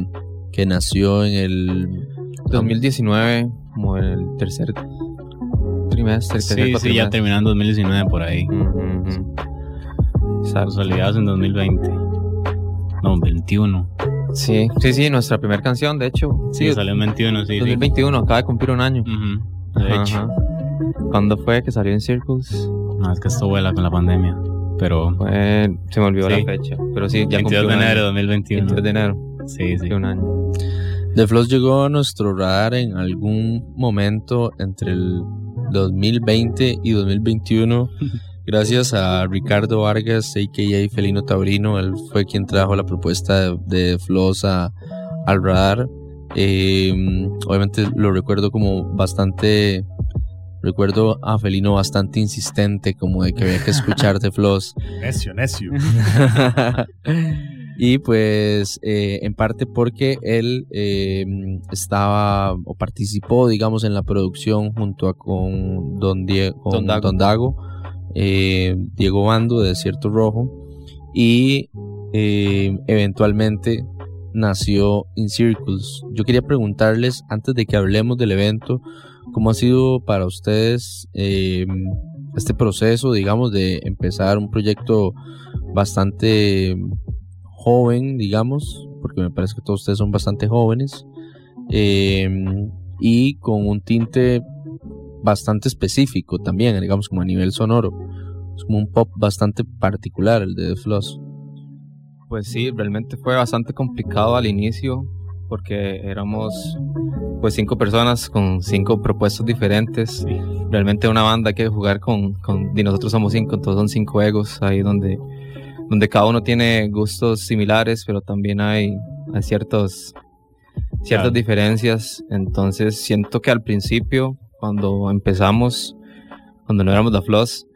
que nació en el 2019, como en el tercer trimestre, tercer Sí, sí, ya terminando 2019 por ahí. Consolidados en 2020. No, 21. Sí, sí, sí, nuestra primera canción, de hecho. Sí, salió en 21, sí. sí. 2021, acaba de cumplir un año. De Ajá, hecho. ajá. ¿Cuándo fue que salió en Circles? No, es que esto vuela con la pandemia. Pero. se me olvidó Sí. la fecha. Pero sí, ya 22 cumplió de un enero de año. 2021. 22 de enero. Sí, sí. un año. The Floss llegó a nuestro radar en algún momento entre el 2020 y 2021 gracias a Ricardo Vargas, a.k.a. Felino Taurino. Él fue quien trajo la propuesta de, de Floss a- al radar. Eh, obviamente lo recuerdo como bastante... Recuerdo a Felino bastante insistente, como de que había que escuchar The Floss. Necio, necio. y pues eh, en parte porque él eh, estaba o participó, digamos, en la producción junto a con Don, Die- con Don Dago. Don Dago, eh, Diego Bando de Desierto Rojo y eh, eventualmente nació In Circles. Yo quería preguntarles, antes de que hablemos del evento, ¿cómo ha sido para ustedes eh, este proceso, digamos, de empezar un proyecto bastante joven, digamos, porque me parece que todos ustedes son bastante jóvenes, eh, y con un tinte bastante específico también, digamos, como a nivel sonoro. Es como un pop bastante particular el de The Floss. Pues sí, realmente fue bastante complicado al inicio porque éramos pues cinco personas con cinco propuestas diferentes. Realmente una banda hay que jugar con, con y nosotros somos cinco, entonces son cinco egos ahí donde, donde cada uno tiene gustos similares, pero también hay, hay ciertos, ciertas Claro. diferencias. Entonces siento que al principio, cuando empezamos, cuando no éramos The Floss,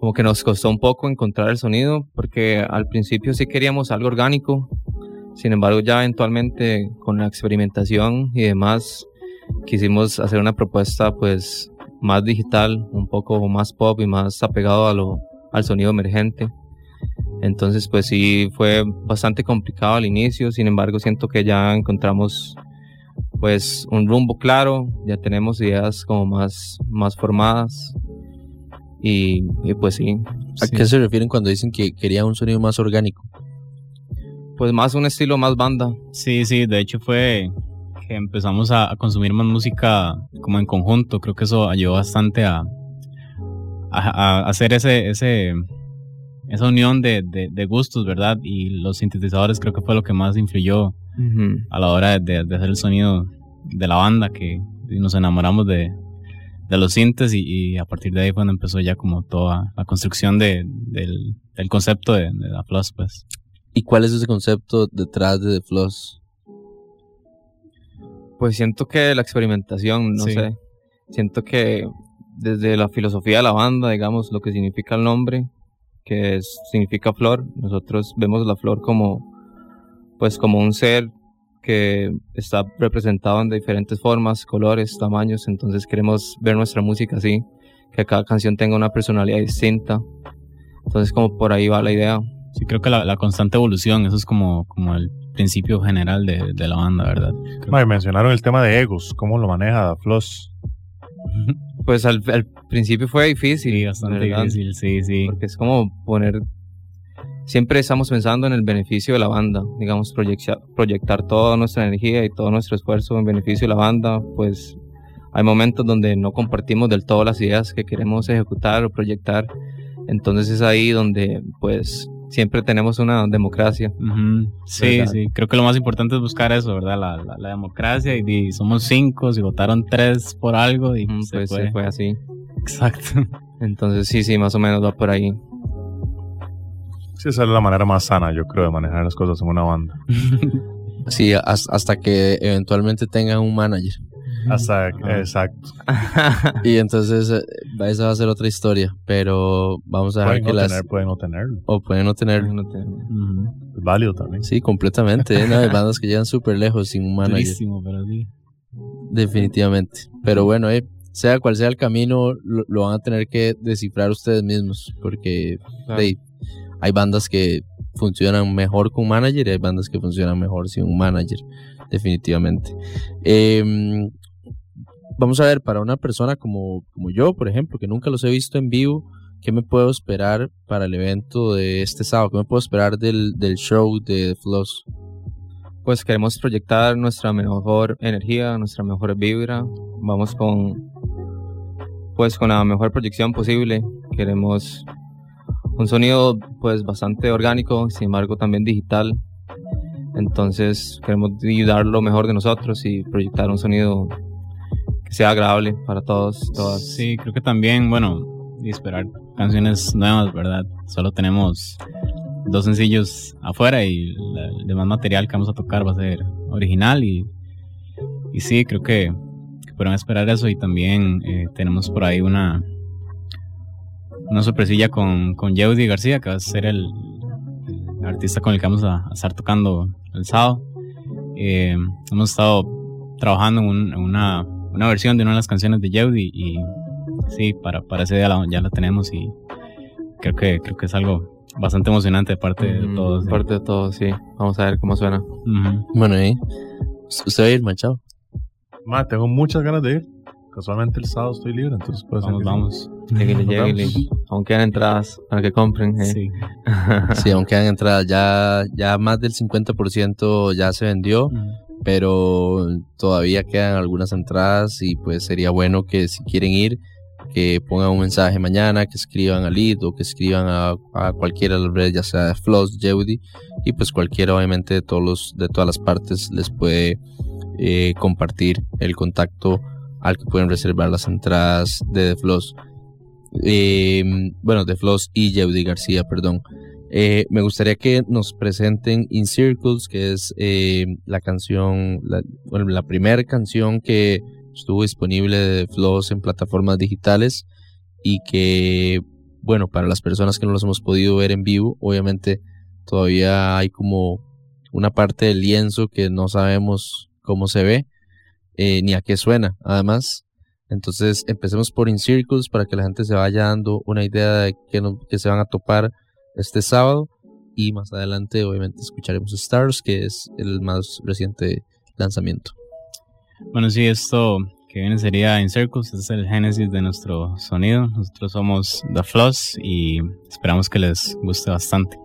como que nos costó un poco encontrar el sonido, porque al principio sí queríamos algo orgánico, sin embargo ya eventualmente con la experimentación y demás quisimos hacer una propuesta pues más digital, un poco más pop y más apegado a lo, al sonido emergente. Entonces pues sí fue bastante complicado al inicio, sin embargo siento que ya encontramos pues un rumbo claro, ya tenemos ideas como más, más formadas y, y pues sí. ¿A qué se refieren cuando dicen que quería un sonido más orgánico? Pues más un estilo más banda. Sí, sí, de hecho fue que empezamos a, a consumir más música como en conjunto. Creo que eso ayudó bastante a, a, a hacer ese, ese, esa unión de, de- de gustos, ¿verdad? Y los sintetizadores creo que fue lo que más influyó a la hora de, de hacer el sonido de la banda, que nos enamoramos de, de los sintes y, y a partir de ahí fue cuando empezó ya como toda la construcción de, del, del concepto de, de la Plus, pues. ¿Y cuál es ese concepto detrás de The Floss? Pues siento que la experimentación, no Sí. sé, siento que desde la filosofía de la banda, digamos, lo que significa el nombre, que es- significa flor, nosotros vemos la flor como, pues como un ser que está representado en diferentes formas, colores, tamaños, entonces queremos ver nuestra música así, que cada canción tenga una personalidad distinta, entonces como por ahí va la idea. Sí, creo que la, la constante evolución, eso es como, como el principio general de, de la banda, ¿verdad? Mae, mencionaron el tema de egos, ¿cómo lo maneja Floss? Pues al, al principio fue difícil. Sí, bastante ¿verdad? difícil, sí, sí. Porque es como poner siempre estamos pensando en el beneficio de la banda, digamos, proyectar, proyectar toda nuestra energía y todo nuestro esfuerzo en beneficio de la banda, pues hay momentos donde no compartimos del todo las ideas que queremos ejecutar o proyectar, entonces es ahí donde pues siempre tenemos una democracia. Sí, ¿verdad? sí, creo que lo más importante es buscar eso, ¿verdad? La, la- la democracia y, y somos cinco, si votaron tres por algo y se pues fue. se fue así. Exacto. Entonces sí, sí, más o menos va por ahí. Sí, esa es la manera más sana, yo creo, de manejar las cosas en una banda. Sí, has- hasta que eventualmente tengan un manager. Hasta, exacto. Y entonces eh, esa va a ser otra historia, pero vamos a dejar Pueden que no las... tener, pueden no tenerlo. O pueden no tener... Es válido también. Sí, completamente. ¿eh? No, hay bandas que llegan súper lejos sin un manager. Durísimo, pero sí. Definitivamente. Pero bueno, eh, sea cual sea el camino, lo, lo van a tener que descifrar ustedes mismos, porque Claro. hay bandas que funcionan mejor con manager y hay bandas que funcionan mejor sin un manager, definitivamente. Em, vamos a ver, para una persona como, como yo, por ejemplo, que nunca los he visto en vivo, ¿qué me puedo esperar para el evento de este sábado? ¿Qué me puedo esperar del, del show de Floss? Pues queremos proyectar nuestra mejor energía, nuestra mejor vibra. Vamos con pues con la mejor proyección posible. Queremos un sonido pues bastante orgánico, sin embargo también digital. Entonces queremos di- dar lo mejor de nosotros y proyectar un sonido que sea agradable para todos, todas. Sí, creo que también, bueno, y esperar canciones nuevas, ¿verdad? Solo tenemos dos sencillos afuera y la- el demás material que vamos a tocar va a ser original y, y sí, creo que, que esperar eso y también eh, tenemos por ahí una una sorpresilla con, con Yeudi García, que va a ser el, el artista con el que vamos a, a estar tocando el sábado. Eh, hemos estado trabajando en, un- en una, una versión de una de las canciones de Yeudi y sí, para, para ese día la- ya la tenemos y creo que, creo que es algo bastante emocionante de parte de todos. Parte de todos, sí. Vamos a ver cómo suena. Bueno, ¿eh? ¿Usted va a ir, Machado? Ma, tengo muchas ganas de ir. Casualmente el sábado estoy libre, entonces pues Vamos, vamos. Aún quedan entradas para que compren. eh. Sí. Sí, aún quedan entradas. Ya, ya más del 50% ya se vendió, pero todavía quedan algunas entradas y pues sería bueno que si quieren ir, que pongan un mensaje mañana, que escriban a Lid o que escriban a, cualquiera de las redes, ya sea Floss, Jeudy, y pues cualquiera obviamente de, todos los, de todas las partes les puede eh, compartir el contacto al que pueden reservar las entradas de The Floss. Eh, bueno, de Floss y Jeudy García, perdón. Eh, me gustaría que nos presenten In Circles, que es eh, la canción, la, bueno, la primera canción que estuvo disponible de Floss en plataformas digitales y que, bueno, para las personas que no los hemos podido ver en vivo, obviamente todavía hay como una parte del lienzo que no sabemos cómo se ve eh, ni a qué suena, además. Entonces empecemos por In Circles para que la gente se vaya dando una idea de qué, no- se van a topar este sábado y más adelante obviamente escucharemos Stars, que es el más reciente lanzamiento. Bueno, sí, esto que viene sería In este es el génesis de nuestro sonido. Nosotros somos The Floss y esperamos que les guste bastante.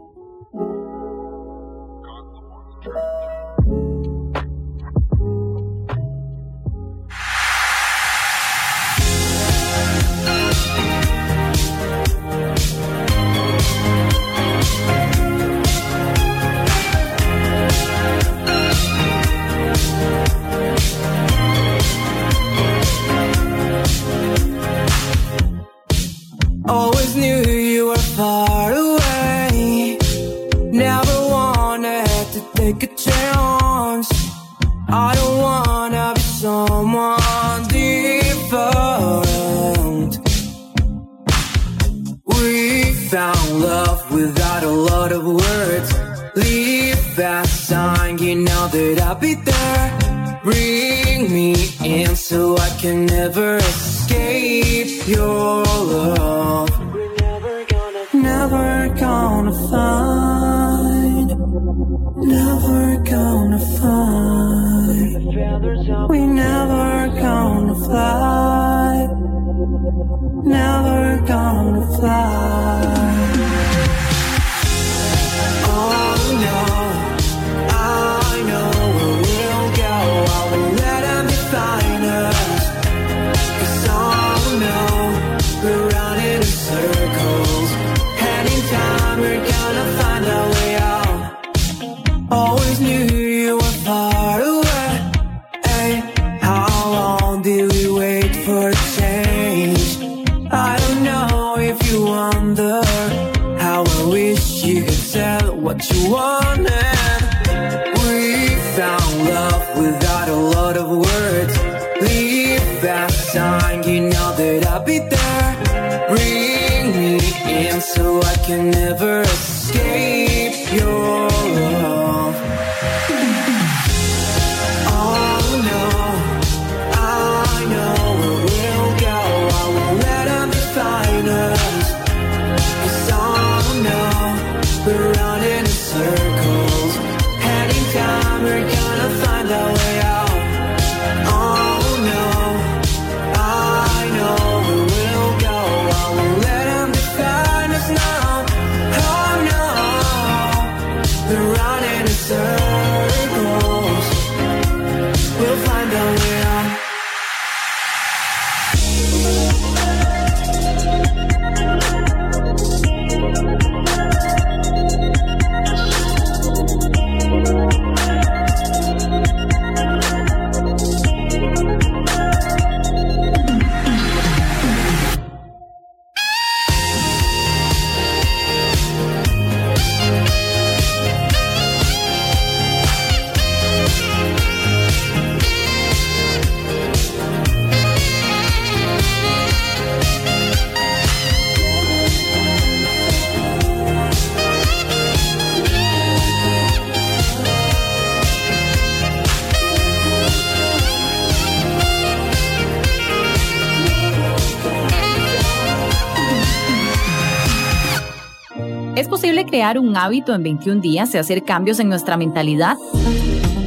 hábito en 21 días y hacer cambios en nuestra mentalidad?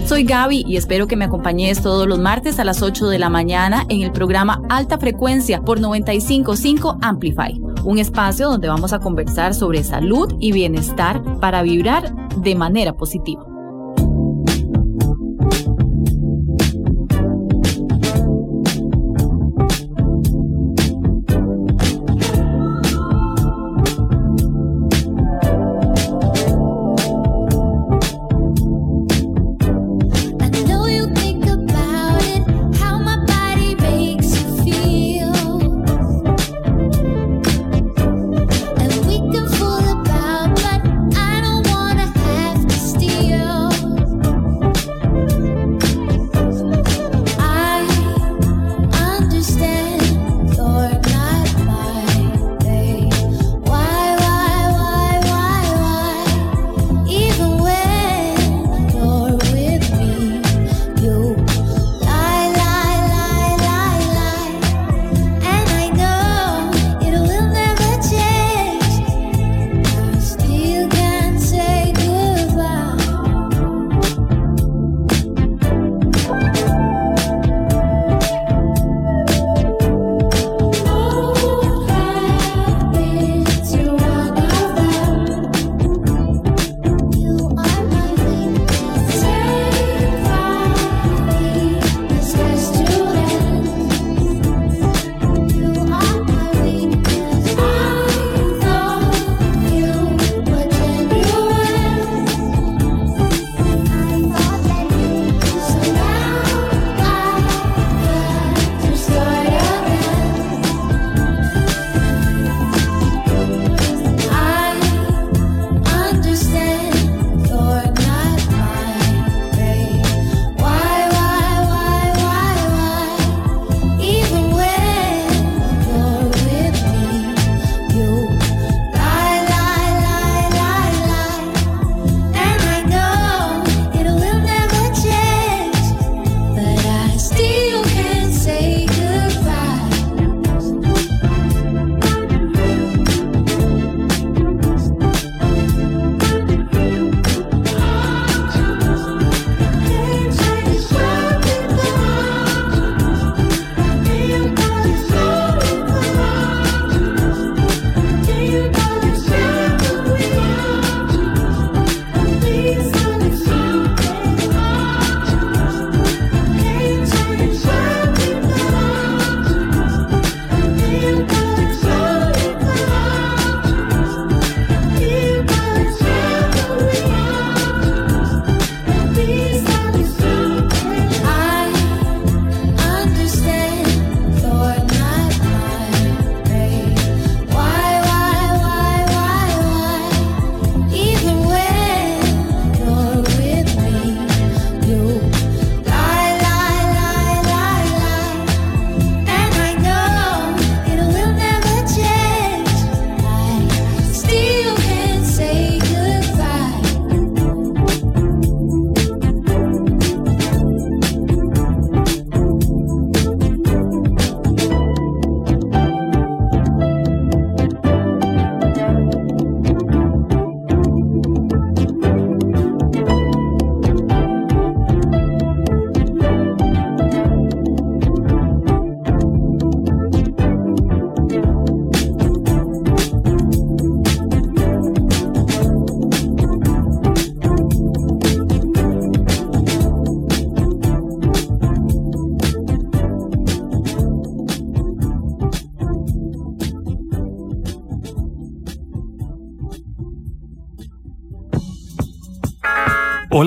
Soy Gaby y espero que me acompañes todos los martes a las 8 de la mañana en el programa Alta Frecuencia por 955 Amplify, un espacio donde vamos a conversar sobre salud y bienestar para vibrar de manera positiva.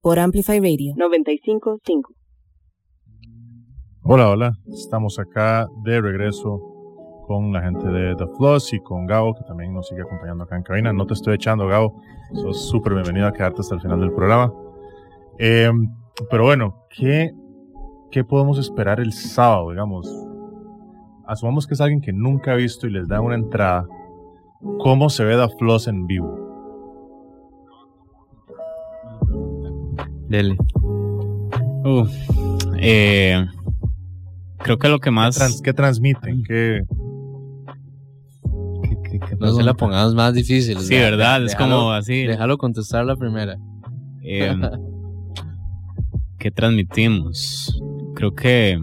por Amplify Radio 955. Hola, hola. Estamos acá de regreso con la gente de The Floss y con Gabo, que también nos sigue acompañando acá en cabina. No te estoy echando, Gabo. Sos súper bienvenido a quedarte hasta el final del programa. Eh, pero bueno, ¿qué, ¿qué podemos esperar el sábado, digamos? Asumamos que es alguien que nunca ha visto y les da una entrada. ¿Cómo se ve The Floss en vivo? Dele. Uh, eh, creo que lo que más. ¿Qué, trans- qué transmiten? ¿Qué, No se la pongamos más difícil. Sí, ¿verdad? Es como así. Déjalo contestar la primera. Eh, ¿Qué transmitimos? Creo que.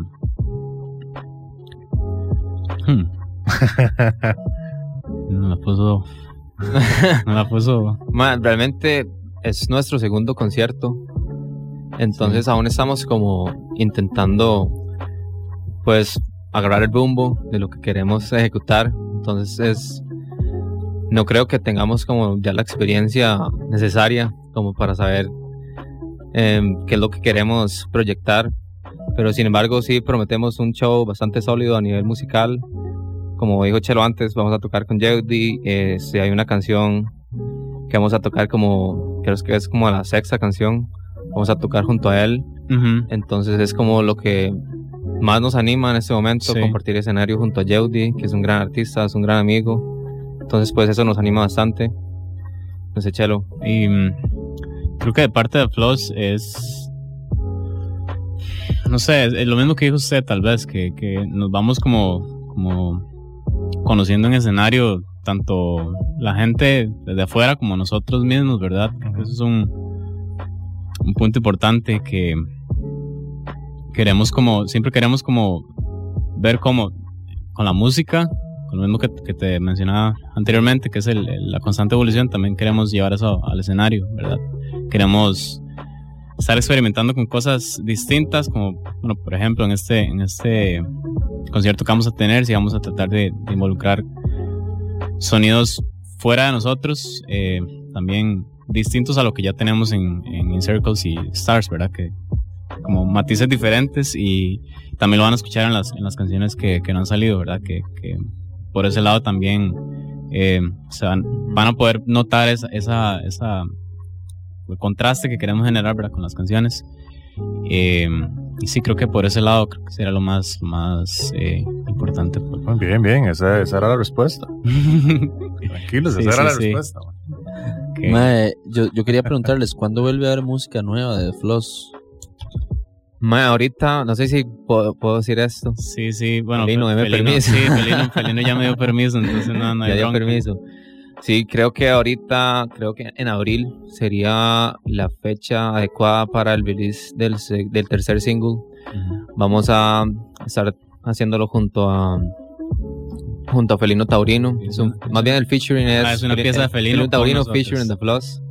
Hmm. No la puso. No la puso. Realmente es nuestro segundo concierto. Entonces aún estamos como intentando pues agarrar el rumbo de lo que queremos ejecutar. Entonces es no creo que tengamos como ya la experiencia necesaria como para saber em, qué es lo que queremos proyectar. Pero sin embargo sí prometemos un show bastante sólido a nivel musical. Como dijo Chelo antes, vamos a tocar con Jeudy. Eh, si hay una canción que vamos a tocar como, creo que es como la sexta canción, vamos a tocar junto a él. Entonces es como lo que más nos anima en este momento, Sí. compartir escenario junto a Jeudy, que es un gran artista, es un gran amigo. Entonces pues eso nos anima bastante. No sé, Chelo. Y mm, creo que de parte de Floss es. No sé, es, lo mismo que dijo usted, tal vez, que, que nos vamos como, como conociendo en escenario, tanto la gente desde afuera como nosotros mismos, ¿verdad? Eso es un, un punto importante que queremos como, siempre queremos como ver cómo con la música, con lo mismo que, te mencionaba anteriormente, que es el- la constante evolución, también queremos llevar eso al escenario, ¿verdad? Queremos estar experimentando con cosas distintas, como, bueno, por ejemplo, en este, en este concierto que vamos a tener, si vamos a tratar de, de involucrar sonidos fuera de nosotros, eh, también distintos a lo que ya tenemos en, en In Circles y Stars, ¿verdad? Que como matices diferentes y también lo van a escuchar en las, en las canciones que, que no han salido, ¿verdad? Que, que por ese lado también eh, se van, van a poder notar esa, esa, esa el contraste que queremos generar ¿verdad? con las canciones. Eh, y sí, creo que por ese lado creo que será lo más, más eh, importante. Bien, bien, esa, esa era la respuesta. Tranquilos, Sí, esa era sí, la sí. respuesta. man. Mae, yo, yo quería preguntarles, ¿cuándo vuelve a haber música nueva de The Floss? Ma, ahorita, no sé si puedo, puedo decir esto. Sí, sí, bueno, Felino, deme Felino, permiso. sí, Felino- Felino ya me dio permiso, entonces no, no hay ya dio permiso. Sí, creo que ahorita, creo que en abril sería la fecha adecuada para el release del, se- del tercer single. Vamos a estar haciéndolo junto a junto a Felino Taurino. Es un- más bien el featuring es, Ah, es una pieza de Felino con Taurino featuring The Floss.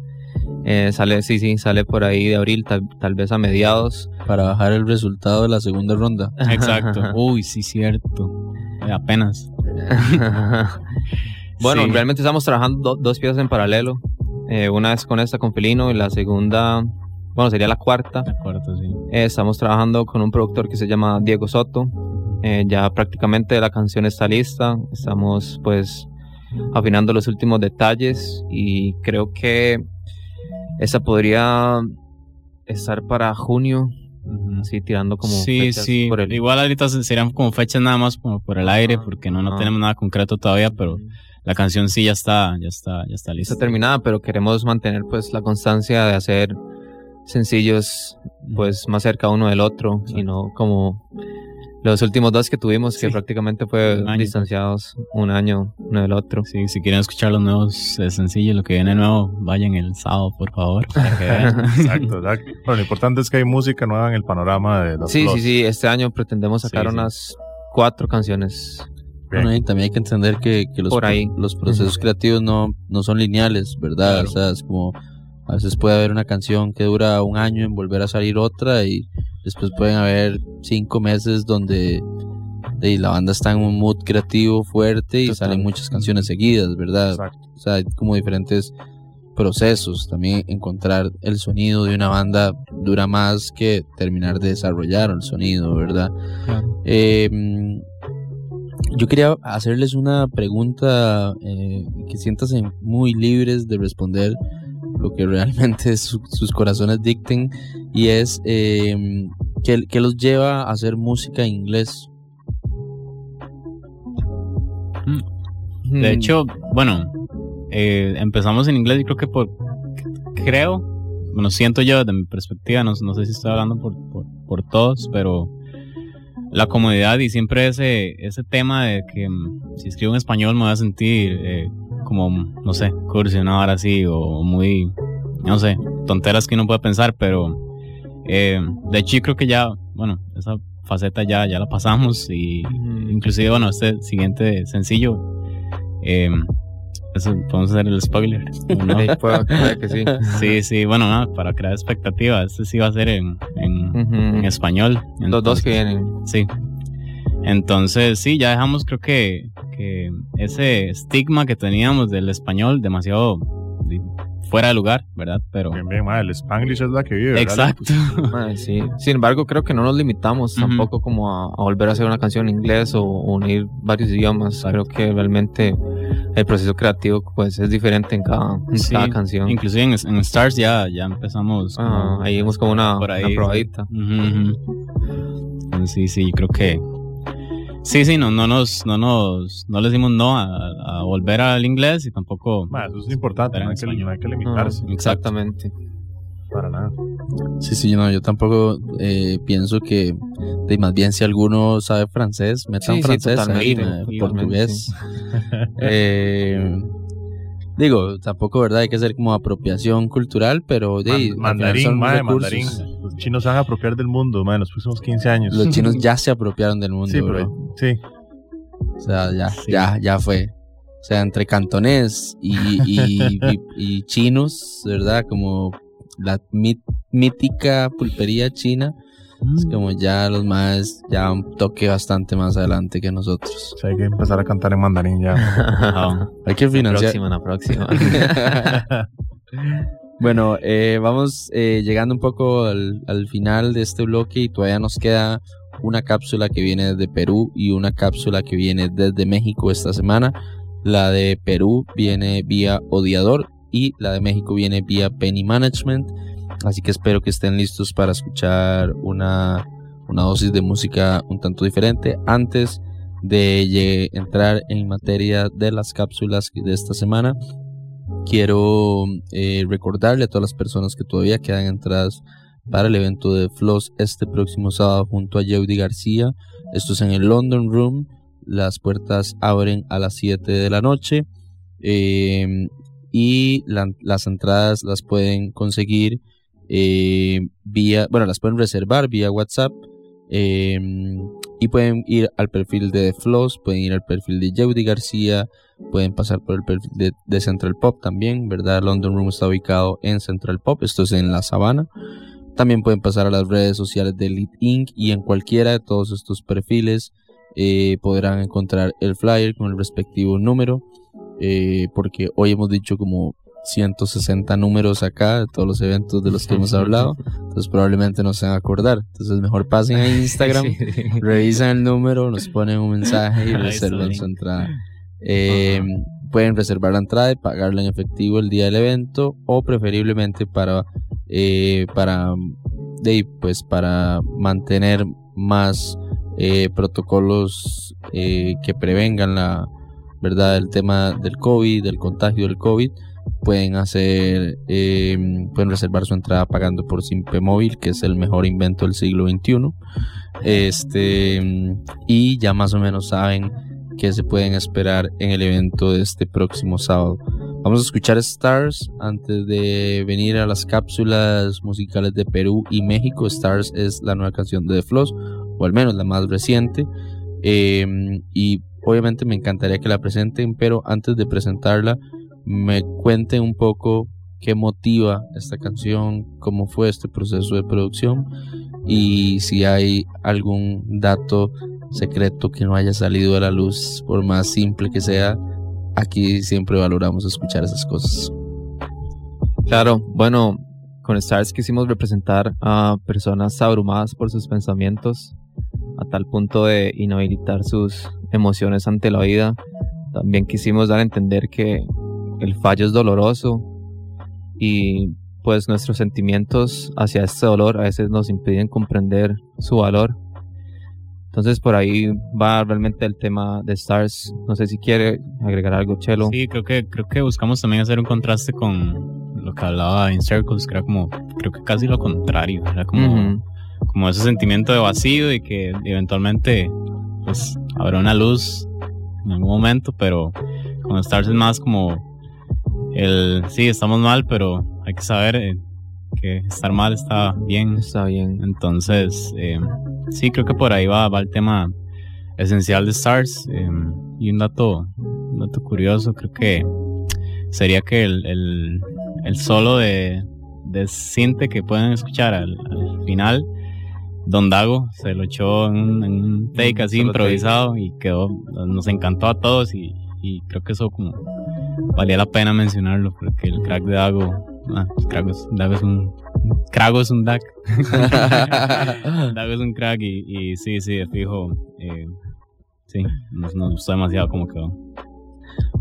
Eh, sale, sí, sí, sale por ahí de abril, tal, tal vez a mediados. Para bajar el resultado de la segunda ronda. Exacto. Uy, sí, cierto. Eh, apenas. Bueno, Sí. realmente estamos trabajando do- dos piezas en paralelo. Eh, una es con esta, con Felino, y la segunda, bueno, sería la cuarta. La cuarta, sí. Eh, estamos trabajando con un productor que se llama Diego Soto. Eh, ya prácticamente la canción está lista. Estamos pues afinando los últimos detalles y creo que esa podría estar para junio. Así tirando como Sí, fechas sí. por el- Igual ahorita se- serían como fechas nada más como por el aire, porque no, no tenemos nada concreto todavía, pero la canción sí ya está, ya está, ya está lista. está terminada, pero queremos mantener pues la constancia de hacer sencillos pues más cerca uno del otro y no como Los últimos dos que tuvimos, que prácticamente fue Un distanciados un año uno del otro. Sí, si quieren escuchar los nuevos eh, sencillos, lo que viene nuevo, vayan el sábado, por favor. para que vean. Exacto, exacto. Bueno, lo importante es que hay música nueva en el panorama de los Sí, sí, sí. Este año pretendemos sacar Sí, sí. unas cuatro canciones. Bueno, y también hay que entender que, que los, Por ahí. los procesos Ujú. creativos no, no son lineales, ¿verdad? Claro. O sea, es como a veces puede haber una canción que dura un año en volver a salir otra y después pueden haber cinco meses donde de, la banda está en un mood creativo fuerte y salen muchas canciones seguidas, ¿verdad? O sea, hay como diferentes procesos. También encontrar el sonido de una banda dura más que terminar de desarrollar el sonido, ¿verdad? Eh, mm, yo quería hacerles una pregunta eh, que siéntanse muy libres de responder lo que realmente su- sus corazones dicten y es eh, ¿qué, qué los lleva a hacer música en inglés? De hecho, bueno, eh, empezamos en inglés y creo que por, creo, bueno, siento yo desde mi perspectiva, no, no sé si estoy hablando por, por, por todos, pero la comodidad y siempre ese, ese tema de que mm, si escribo en español me voy a sentir eh, como, no sé, cursi, una hora así, o muy, no sé, tonteras que uno puede pensar, pero eh, de hecho yo creo que ya, bueno, esa faceta ya, ya la pasamos y inclusive, bueno, este siguiente sencillo, eh, eso podemos hacer el spoiler. ¿o no? Sí, que sí. Sí, sí, bueno, nada, para crear expectativas, este sí va a ser en, en español. Los dos que vienen. Sí. Entonces, sí, ya dejamos, creo que, que ese estigma que teníamos del español demasiado fuera de lugar, ¿verdad? Pero. Bien, bien, ma, el Spanglish es la que vive. ¿verdad? Exacto. Ay, sí. Sin embargo, creo que no nos limitamos tampoco como a, a volver a hacer una canción en inglés o, o unir varios idiomas. Creo que realmente el proceso creativo pues es diferente en cada, en Sí, cada canción. Inclusive en, en Stars ya, ya empezamos. Ah, como- ahí vimos como una, por ahí, una probadita. Ujú. Entonces, sí, sí, creo que. Sí, sí, no, no nos, no nos, no le decimos no a, a volver al inglés y tampoco. Eso es importante, no hay, que, no hay que limitarse. Exactamente. Para nada. Sí, sí, no, yo tampoco eh, pienso que de, más bien si alguno sabe francés, metan Sí, sí, francés, ahí, totalmente, ma, totalmente, portugués. Eh, digo, tampoco, ¿verdad? Hay que hacer como apropiación cultural, pero de, Man- mandarín, son ma, recursos. mandarín. Los chinos se van a apropiar del mundo, ma, en los próximos 15 años. Los chinos ya se apropiaron del mundo, Sí, bro. pero- sí. O sea, ya, ya, ya fue. O sea, entre cantonés y, y, y- y chinos, ¿verdad? Como la mit- mítica pulpería china. Es como ya los más, ya un toque bastante más adelante que nosotros. O sea, hay que empezar a cantar en mandarín ya. Hay que La financiar. próxima, la próxima. bueno, eh, vamos eh, llegando un poco al, al final de este bloque y todavía nos queda una cápsula que viene desde Perú y una cápsula que viene desde México esta semana. La de Perú viene vía Odiador y la de México viene vía Penny Management. Así que espero que estén listos para escuchar una, una dosis de música un tanto diferente. Antes de entrar en materia de las cápsulas de esta semana, quiero eh, recordarle a todas las personas que todavía quedan entradas para el evento de Floss este próximo sábado junto a Yeudi García. Esto es en el London Room. Las puertas abren a las 7 de la noche. eh, y la- las entradas las pueden conseguir eh, vía, bueno, las pueden reservar vía WhatsApp. eh, y pueden ir al perfil de Floss, pueden ir al perfil de Yeudi García, pueden pasar por el perfil de, de Central Pop también, ¿verdad? London Room está ubicado en Central Pop, esto es en La Sabana. También pueden pasar a las redes sociales de Lead Inc. y en cualquiera de todos estos perfiles eh, podrán encontrar el flyer con el respectivo número, eh, porque hoy hemos dicho como 160 números acá de todos los eventos de los que hemos hablado, entonces probablemente no se van a acordar. Entonces mejor pasen a Instagram, Sí. revisan el número, nos ponen un mensaje y reservan su entrada. Eh, pueden reservar la entrada y pagarla en efectivo el día del evento o preferiblemente para eh, para de pues para mantener más eh, protocolos eh, que prevengan la verdad el tema del COVID del contagio del COVID pueden hacer, eh, pueden reservar su entrada pagando por Simpe Móvil, que es el mejor invento del siglo XXI. Este, y ya más o menos saben qué se pueden esperar en el evento de este próximo sábado. Vamos a escuchar Stars antes de venir a las cápsulas musicales de Perú y México. Stars es la nueva canción de The Floss, o al menos la más reciente. Eh, y obviamente me encantaría que la presenten, pero antes de presentarla, me cuenten un poco qué motiva esta canción, cómo fue este proceso de producción y si hay algún dato secreto que no haya salido a la luz, por más simple que sea, aquí siempre valoramos escuchar esas cosas. Claro, bueno, con Stars quisimos representar a personas abrumadas por sus pensamientos, a tal punto de inhabilitar sus emociones ante la vida. También quisimos dar a entender que el fallo es doloroso y pues nuestros sentimientos hacia este dolor a veces nos impiden comprender su valor. Entonces por ahí va realmente el tema de Stars. No sé si quiere agregar algo, Chelo. Sí, creo que, creo que buscamos también hacer un contraste con lo que hablaba In Circles, que era como, creo que casi lo contrario, era como, como ese sentimiento de vacío y que eventualmente pues habrá una luz en algún momento, pero con Stars es más como el, sí, estamos mal, pero hay que saber eh, que estar mal está bien. Está bien. Entonces, eh, sí, creo que por ahí va, va el tema esencial de Stars. eh, y un dato, un dato curioso, creo que sería que el, el, el solo de, de que pueden escuchar al, al final, Don Dago se lo echó en un, en un take así solo improvisado y quedó, nos encantó a todos y, y creo que eso como valía la pena mencionarlo porque el crack de Dago, ah, Dago es, un, Crago es un DAC. Dago es un crack y, y sí, sí, fijo, eh, sí, nos, nos gustó demasiado cómo quedó.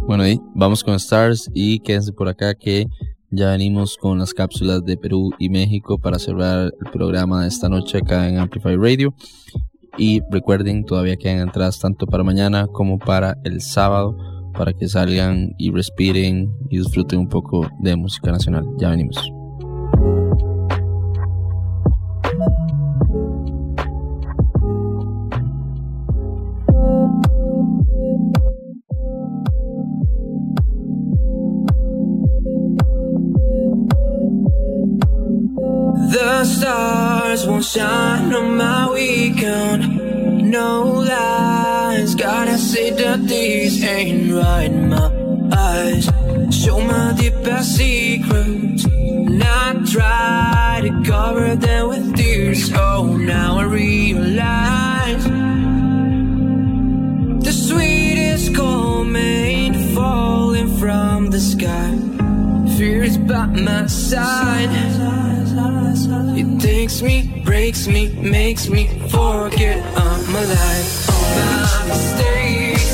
Bueno, y vamos con Stars y quédense por acá que ya venimos con las cápsulas de Perú y México para cerrar el programa de esta noche acá en Amplify Radio. Y recuerden, todavía quedan entradas tanto para mañana como para el sábado para que salgan y respiren y disfruten un poco de música nacional. Ya venimos. The stars won't shine on my weekend. No lies, gotta say that these ain't right. in My eyes show my deepest secrets, Not try to cover them with tears. Oh, now I realize the sweetest comment falling from the sky. Fear is by my side. It takes me, breaks me, makes me forget I'm alive. All my mistakes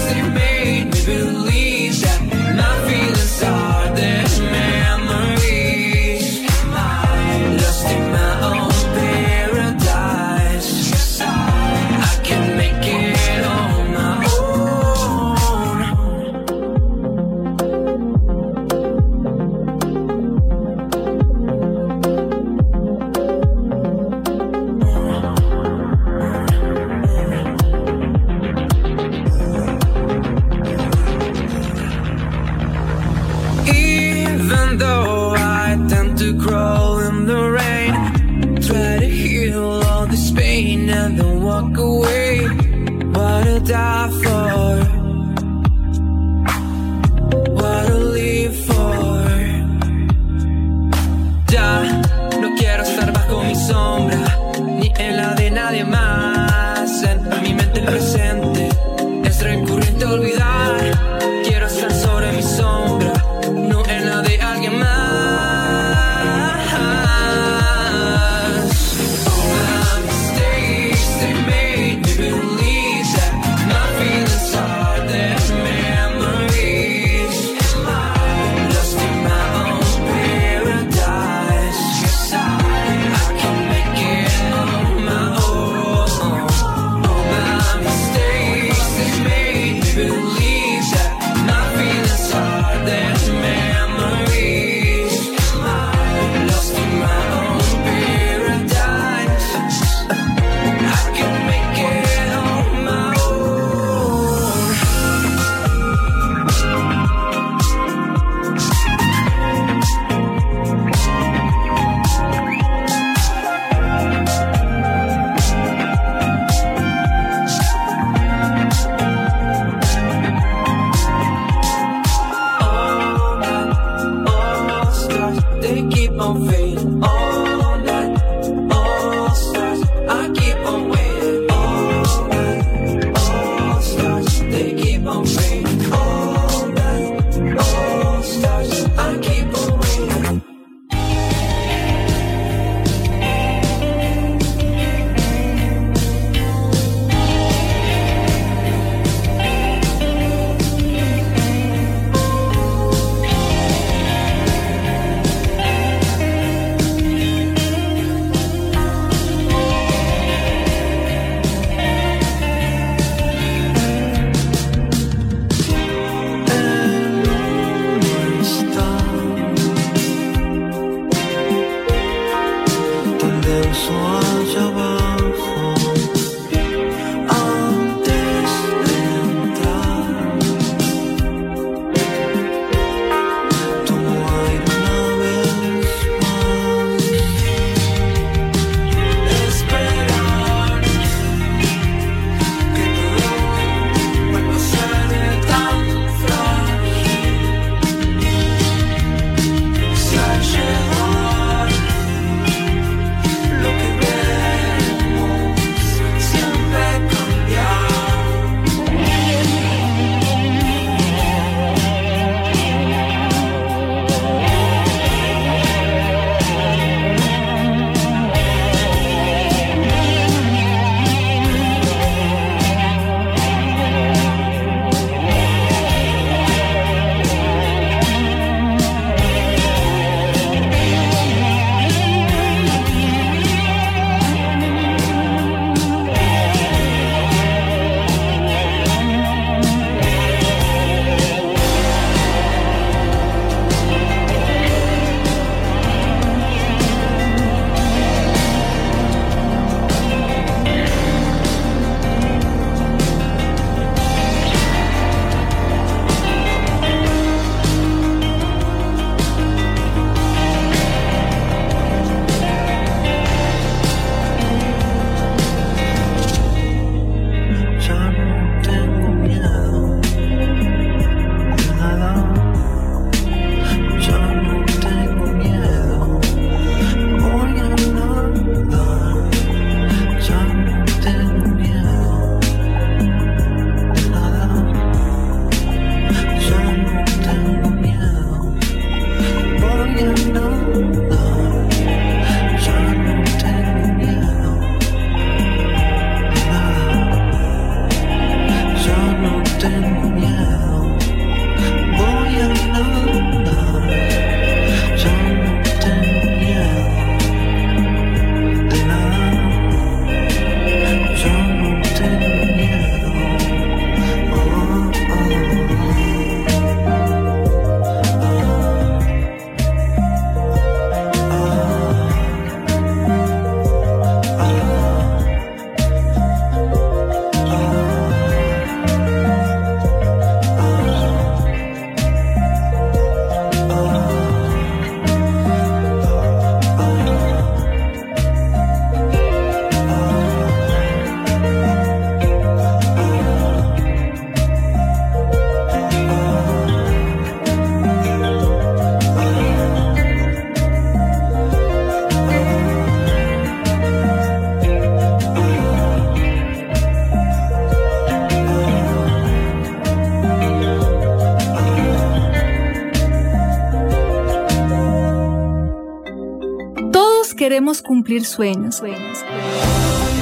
Cumplir sueños.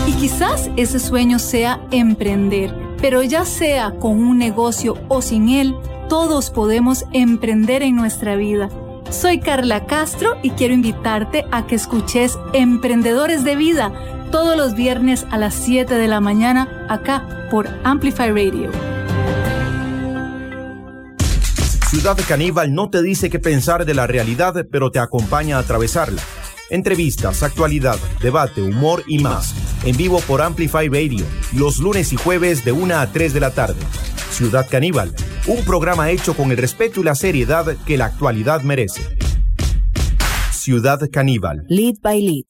Y quizás ese sueño sea emprender, pero ya sea con un negocio o sin él, todos podemos emprender en nuestra vida. Soy Carla Castro y quiero invitarte a que escuches Emprendedores de Vida todos los viernes a las 7 de la mañana acá por Amplify Radio. Ciudad Caníbal no te dice qué pensar de la realidad, pero te acompaña a atravesarla. Entrevistas, actualidad, debate, humor y más. En vivo por Amplify Radio, los lunes y jueves de 1 a 3 de la tarde. Ciudad Caníbal, un programa hecho con el respeto y la seriedad que la actualidad merece. Ciudad Caníbal. Lead by Lead.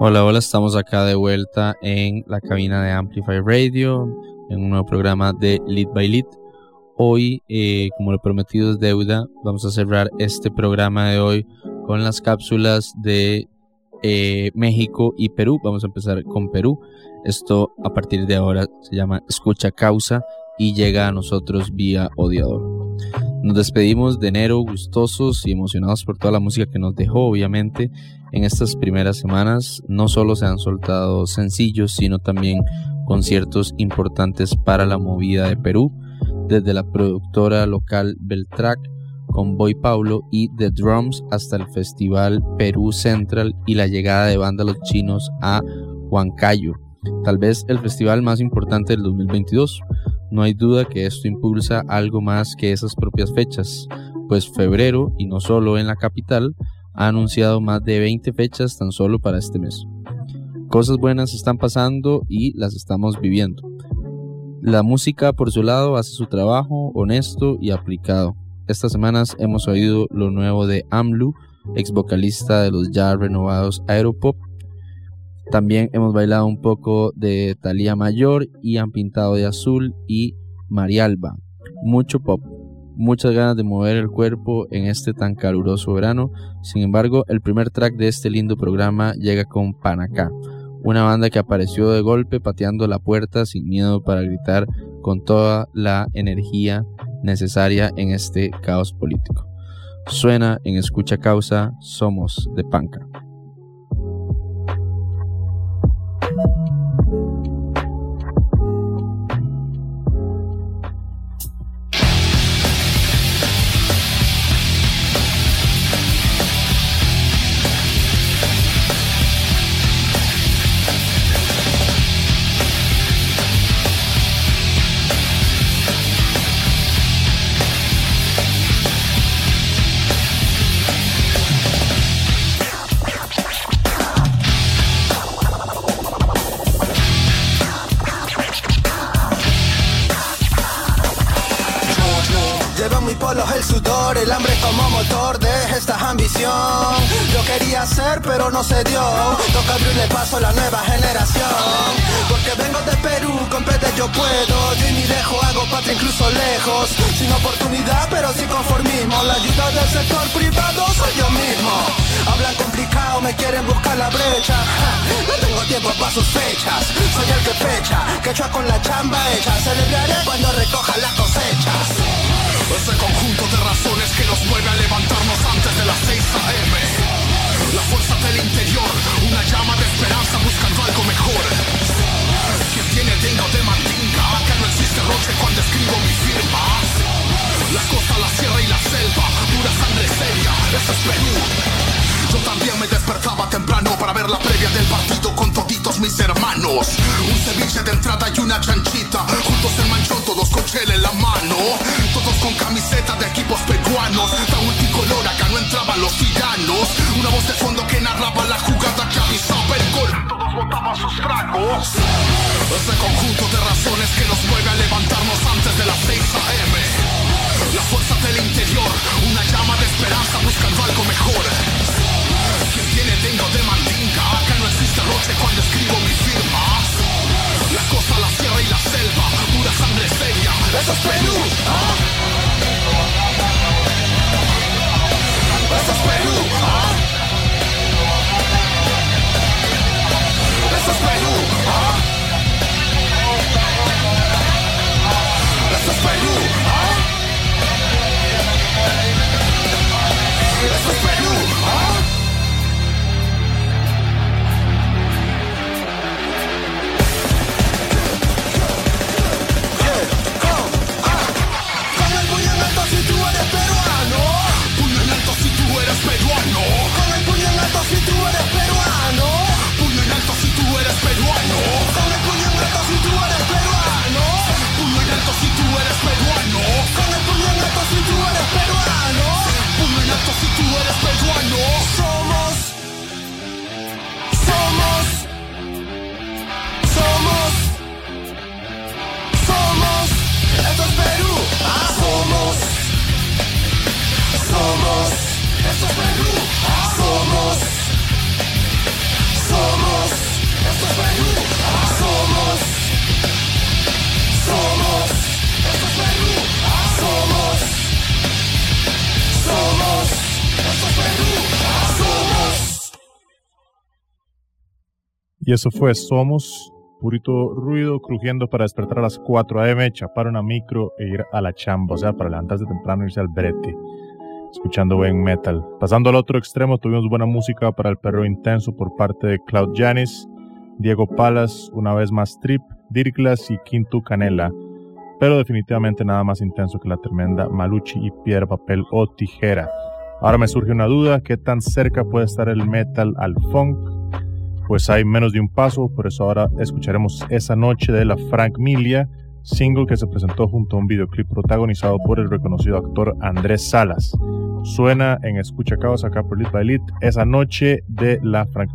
Hola, hola, estamos acá de vuelta en la cabina de Amplify Radio, en un nuevo programa de Lead by Lead. Hoy, eh, como lo prometido es deuda, vamos a cerrar este programa de hoy con las cápsulas de eh, México y Perú. Vamos a empezar con Perú. Esto a partir de ahora se llama Escucha Causa y llega a nosotros vía Odiador. Nos despedimos de enero gustosos y emocionados por toda la música que nos dejó, obviamente. En estas primeras semanas no solo se han soltado sencillos, sino también conciertos importantes para la movida de Perú, desde la productora local Beltrack con Boy Paulo y The Drums hasta el festival Perú Central y la llegada de vándalos chinos a Huancayo, tal vez el festival más importante del 2022. No hay duda que esto impulsa algo más que esas propias fechas. pues febrero, y no solo en la capital, ha anunciado más de 20 fechas tan solo para este mes. Cosas buenas están pasando y las estamos viviendo. La música, por su lado, hace su trabajo honesto y aplicado. Estas semanas hemos oído lo nuevo de Amlu, ex vocalista de los ya renovados Aeropop. También hemos bailado un poco de Thalía Mayor y han pintado de azul y Marialba. Mucho pop, muchas ganas de mover el cuerpo en este tan caluroso verano. Sin embargo, el primer track de este lindo programa llega con Panacá, una banda que apareció de golpe pateando la puerta sin miedo para gritar con toda la energía necesaria en este caos político. Suena en Escucha Causa, somos de Panca. El hambre como motor de esta ambición. Yo quería ser, pero no se dio. Toca abrirle paso a la nueva generación. Porque vengo de Perú, con pete yo puedo. Yo ni dejo, hago patria incluso lejos. Sin oportunidad, pero sin conformismo. La ayuda del sector privado soy yo mismo. Hablan complicado, me quieren buscar la brecha. No tengo tiempo para sus fechas. Soy el que fecha, que echa con la chamba hecha. Celebraré cuando recoja las cosechas. Ese conjunto de razones que nos mueve a levantarnos antes de las 6 a.m. La fuerza del interior, una llama de esperanza buscando algo mejor. Quien tiene dingo de mandinga, acá no existe roche cuando escribo mi firma. La costa, la sierra y la selva, pura sangre seria, eso es Perú. Yo también me despertaba temprano para ver la previa del partido mis hermanos. Un ceviche de entrada y una chanchita, juntos en manchón, todos con chela en la mano. Todos con camiseta de equipos peruanos, tan multicolor acá no entraban los tiranos. Una voz de fondo que narraba la jugada que avisaba el gol. Todos botaban sus tragos. Ese conjunto de razones que nos mueve a levantarnos antes de las 6 a.m. La fuerza del interior, una llama de esperanza buscando algo mejor. Quien tiene tengo de mandinga, acá no existe roche cuando escribo mi firma. La costa, la sierra y la selva, pura sangre seria, eso es Perú. ¿ah? Somos. Somos. Somos. Somos. Somos. Y eso fue Somos, purito ruido crujiendo para despertar a las 4 a.m., chapar una micro e ir a la chamba, o sea, para levantarse temprano e irse al brete, escuchando buen metal. Pasando al otro extremo, tuvimos buena música para el perro intenso por parte de Cloud Janis, Diego Palas, una vez más Trip, Dirklas y Quinto Canela, pero definitivamente nada más intenso que la tremenda Maluchi y Piedra, Papel o Tijera. Ahora me surge una duda, ¿qué tan cerca puede estar el metal al funk? Pues hay menos de un paso, por eso ahora escucharemos esa noche de la Frank Milia, single que se presentó junto a un videoclip protagonizado por el reconocido actor Andrés Salas. Suena en Escucha Caos acá por Lit by esa noche de la Frank.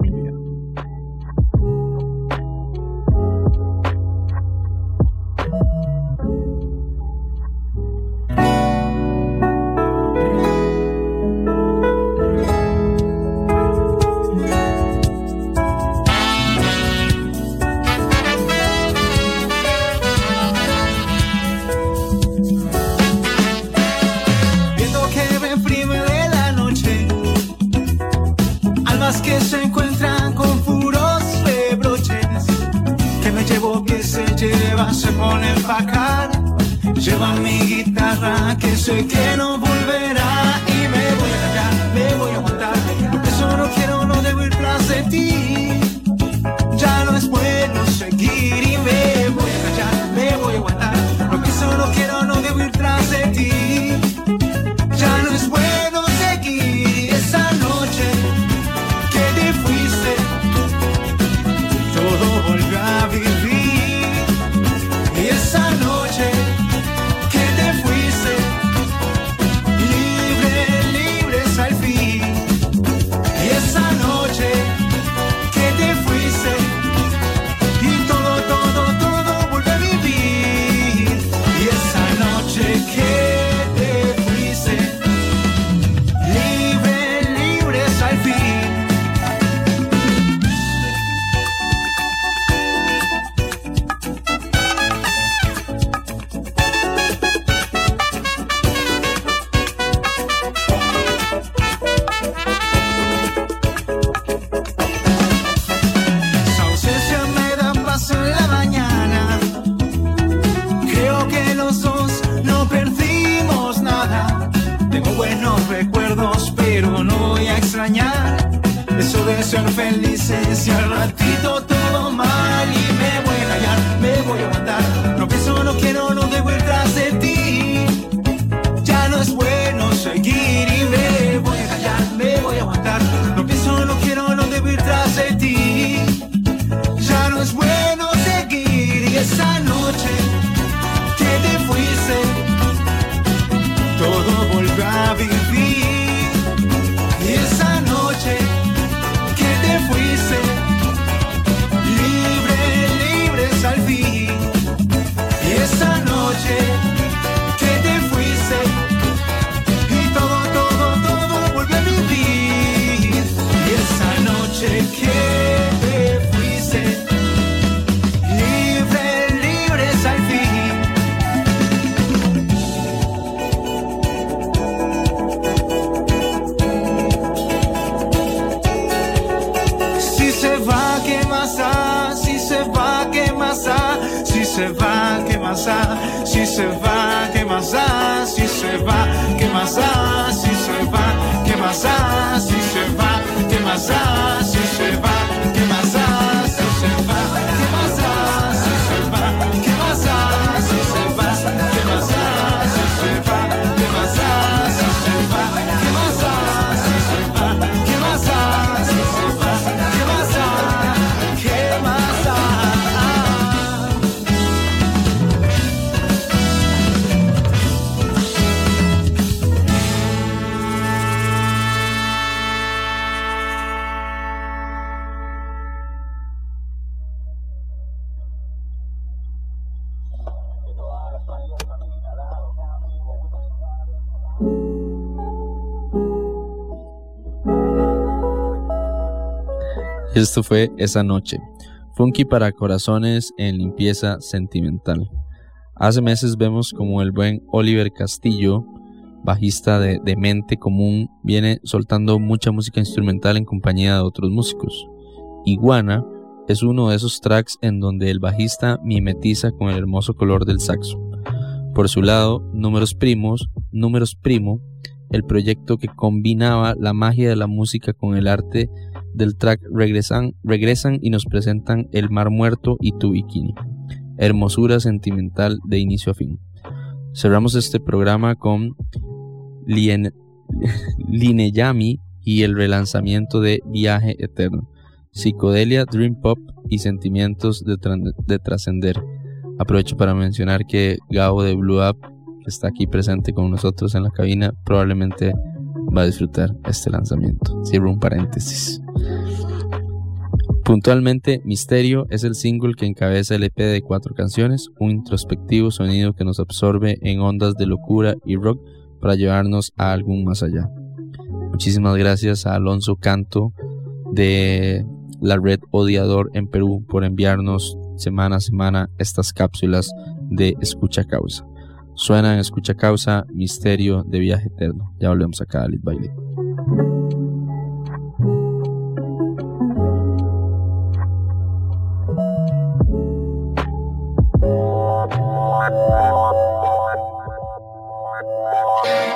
Lleva mi guitarra que sé que no volverá. Y me voy a callar, me voy a aguantar, porque solo quiero, no debo ir tras de ti, Esto fue esa noche. Funky para corazones en limpieza sentimental. Hace meses vemos como el buen Oliver Castillo, bajista de, de Mente Común, viene soltando mucha música instrumental en compañía de otros músicos. Iguana es uno de esos tracks en donde el bajista mimetiza con el hermoso color del saxo. Por su lado, Números Primos, Números Primo, el proyecto que combinaba la magia de la música con el arte del track regresan, regresan y nos presentan El Mar Muerto y Tu Bikini. Hermosura sentimental de inicio a fin. Cerramos este programa con Lien, Lineyami y el relanzamiento de Viaje Eterno. Psicodelia, Dream Pop y sentimientos de, trascender. Aprovecho para mencionar que Gabo de Blue Up, que está aquí presente con nosotros en la cabina, probablemente va a disfrutar este lanzamiento. Cierro un paréntesis. Puntualmente, Misterio es el single que encabeza el EP de cuatro canciones, un introspectivo sonido que nos absorbe en ondas de locura y rock para llevarnos a algún más allá. Muchísimas gracias a Alonso Canto de la red Odiador en Perú por enviarnos semana a semana estas cápsulas de Escucha Causa. Suena en Escucha Causa Misterio de Viaje Eterno. Ya volvemos acá a Baile. Arriba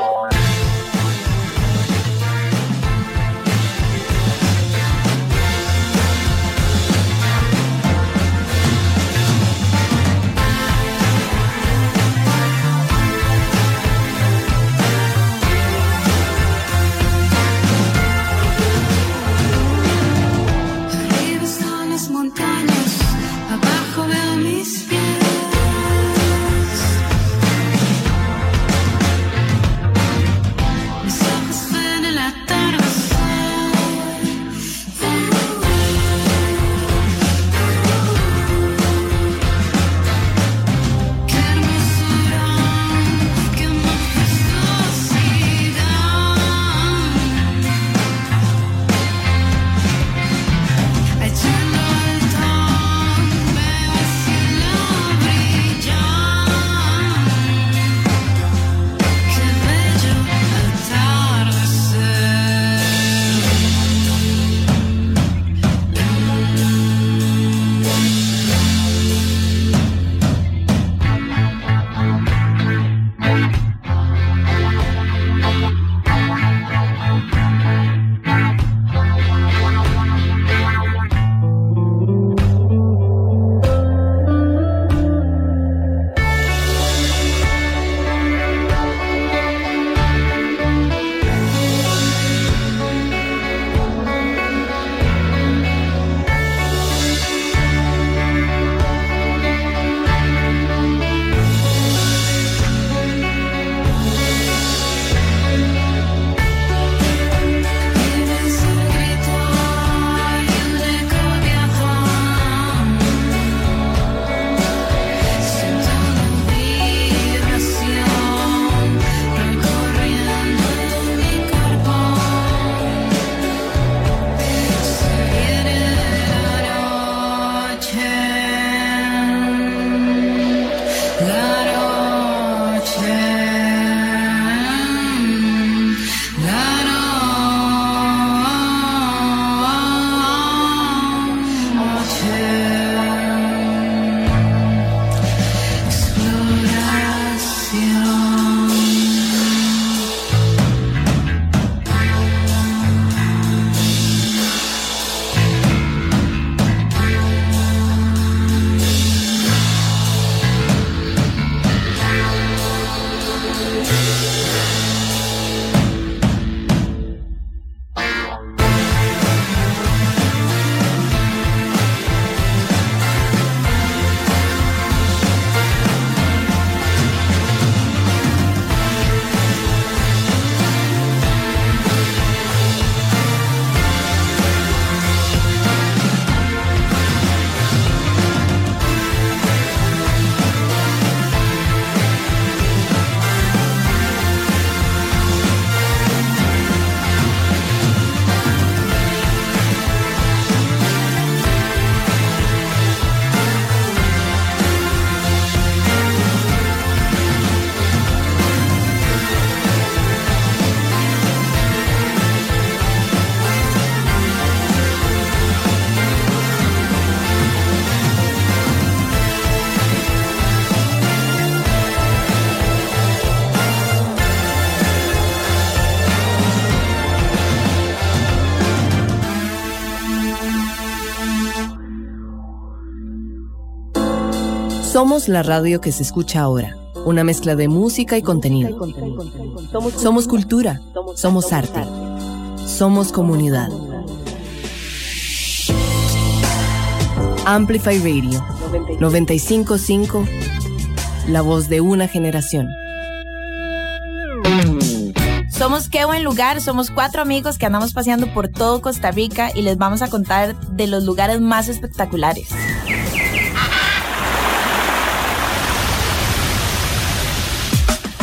Somos la radio que se escucha ahora. Una mezcla de música y contenido. Somos cultura. Somos arte. Somos comunidad. Amplify Radio 955, la voz de una generación. Somos Qué Buen Lugar, somos cuatro amigos que andamos paseando por todo Costa Rica y les vamos a contar de los lugares más espectaculares.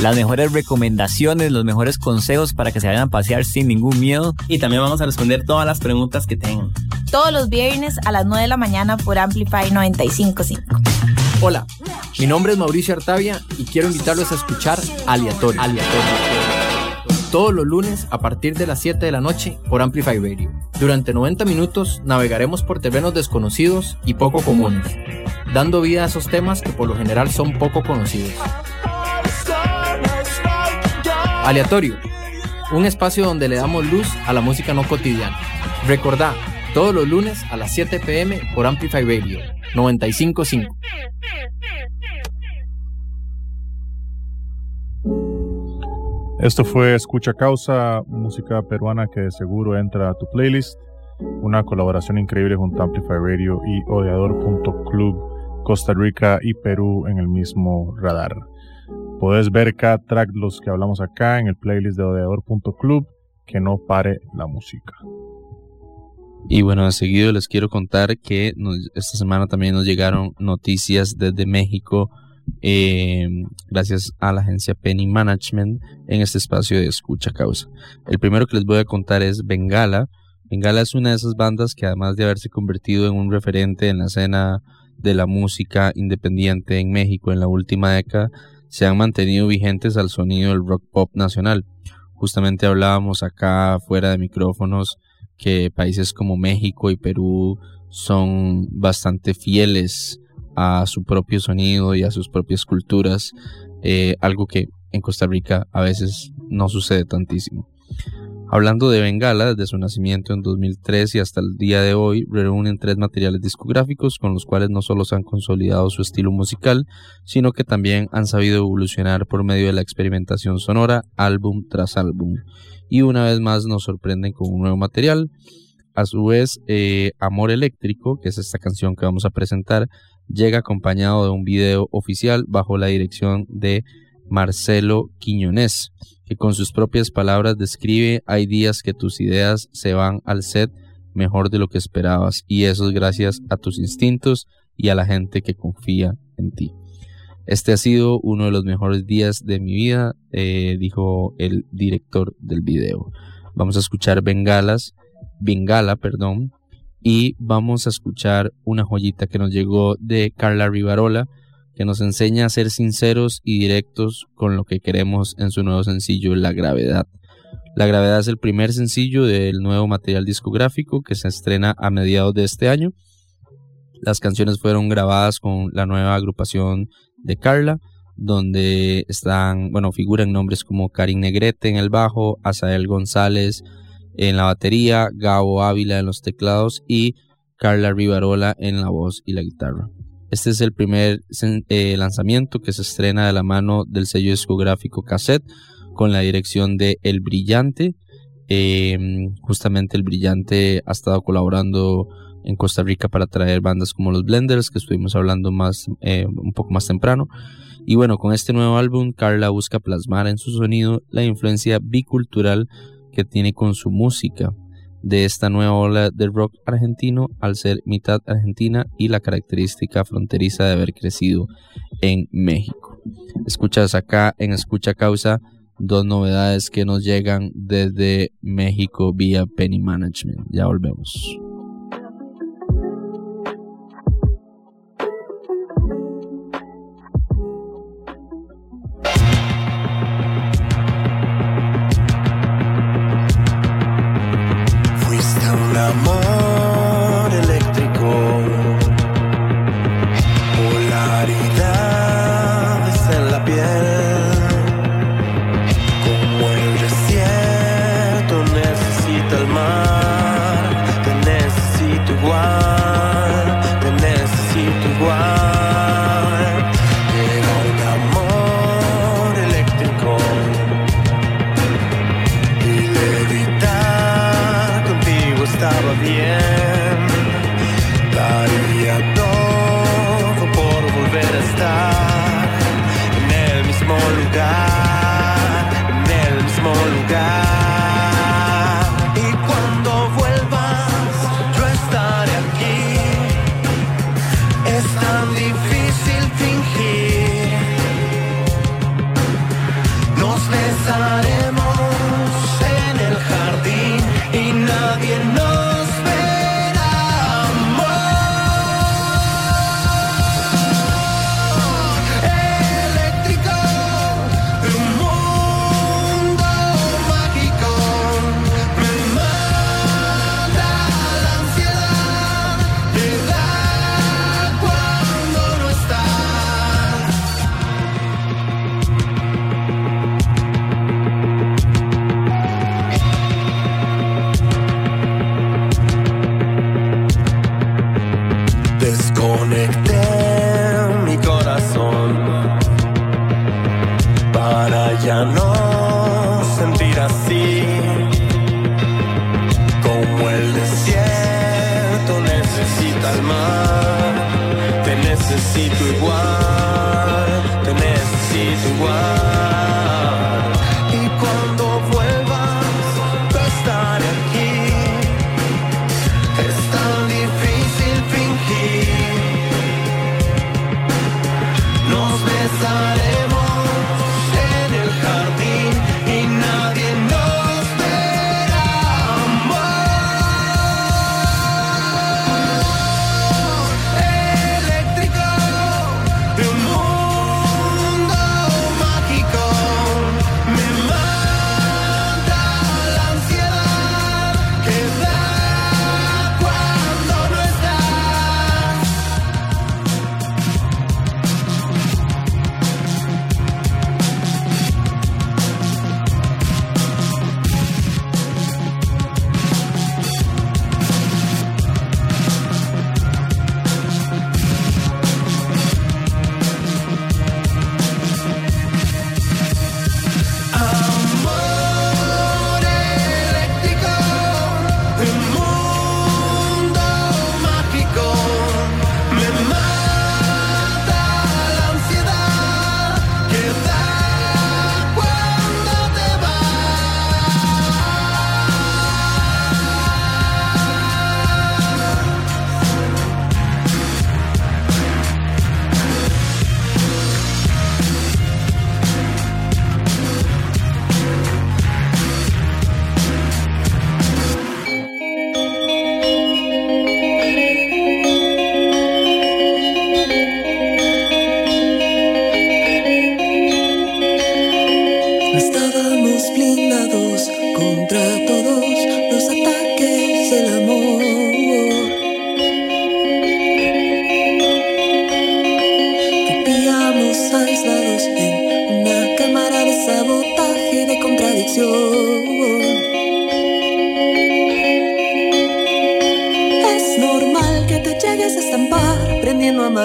Las mejores recomendaciones, los mejores consejos para que se vayan a pasear sin ningún miedo. Y también vamos a responder todas las preguntas que tengan. Todos los viernes a las 9 de la mañana por Amplify 955. Hola, mi nombre es Mauricio Artavia y quiero invitarlos a escuchar Aleatorio. Todos los lunes a partir de las 7 de la noche por Amplify Radio. Durante 90 minutos navegaremos por terrenos desconocidos y poco comunes, dando vida a esos temas que por lo general son poco conocidos. Aleatorio, un espacio donde le damos luz a la música no cotidiana. Recordá, todos los lunes a las 7 pm por Amplify Radio 955. Esto fue Escucha Causa, música peruana que de seguro entra a tu playlist. Una colaboración increíble junto a Amplify Radio y Odiador.club, Costa Rica y Perú en el mismo radar. Puedes ver cada track los que hablamos acá en el playlist de Odiador.club. Que no pare la música. Y bueno, seguido les quiero contar que nos- esta semana también nos llegaron noticias desde México eh, gracias a la agencia Penny Management en este espacio de escucha causa. El primero que les voy a contar es Bengala. Bengala es una de esas bandas que además de haberse convertido en un referente en la escena de la música independiente en México en la última década, se han mantenido vigentes al sonido del rock pop nacional. Justamente hablábamos acá fuera de micrófonos que países como México y Perú son bastante fieles a su propio sonido y a sus propias culturas, eh, algo que en Costa Rica a veces no sucede tantísimo. Hablando de Bengala, desde su nacimiento en 2003 y hasta el día de hoy, reúnen tres materiales discográficos con los cuales no solo se han consolidado su estilo musical, sino que también han sabido evolucionar por medio de la experimentación sonora, álbum tras álbum. Y una vez más nos sorprenden con un nuevo material. A su vez, eh, Amor Eléctrico, que es esta canción que vamos a presentar, llega acompañado de un video oficial bajo la dirección de Marcelo Quiñonés, que con sus propias palabras describe hay días que tus ideas se van al set mejor de lo que esperabas y eso es gracias a tus instintos y a la gente que confía en ti. Este ha sido uno de los mejores días de mi vida, eh, dijo el director del video. Vamos a escuchar Bengalas, Bengala, perdón, y vamos a escuchar una joyita que nos llegó de Carla Rivarola, que nos enseña a ser sinceros y directos con lo que queremos en su nuevo sencillo La Gravedad. La Gravedad es el primer sencillo del nuevo material discográfico que se estrena a mediados de este año. Las canciones fueron grabadas con la nueva agrupación de Carla, donde están, bueno, figuran nombres como Karin Negrete en el bajo, Asael González en la batería, Gabo Ávila en los teclados y Carla Rivarola en la voz y la guitarra. Este es el primer eh, lanzamiento que se estrena de la mano del sello discográfico Cassette con la dirección de El Brillante. Eh, justamente El Brillante ha estado colaborando en Costa Rica para traer bandas como los Blenders, que estuvimos hablando más eh, un poco más temprano. Y bueno, con este nuevo álbum, Carla busca plasmar en su sonido la influencia bicultural que tiene con su música de esta nueva ola del rock argentino al ser mitad argentina y la característica fronteriza de haber crecido en México. Escuchas acá en Escucha Causa dos novedades que nos llegan desde México vía Penny Management. Ya volvemos.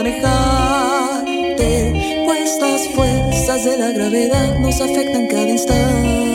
Manejarte, pues las fuerzas de la gravedad nos afectan cada instante.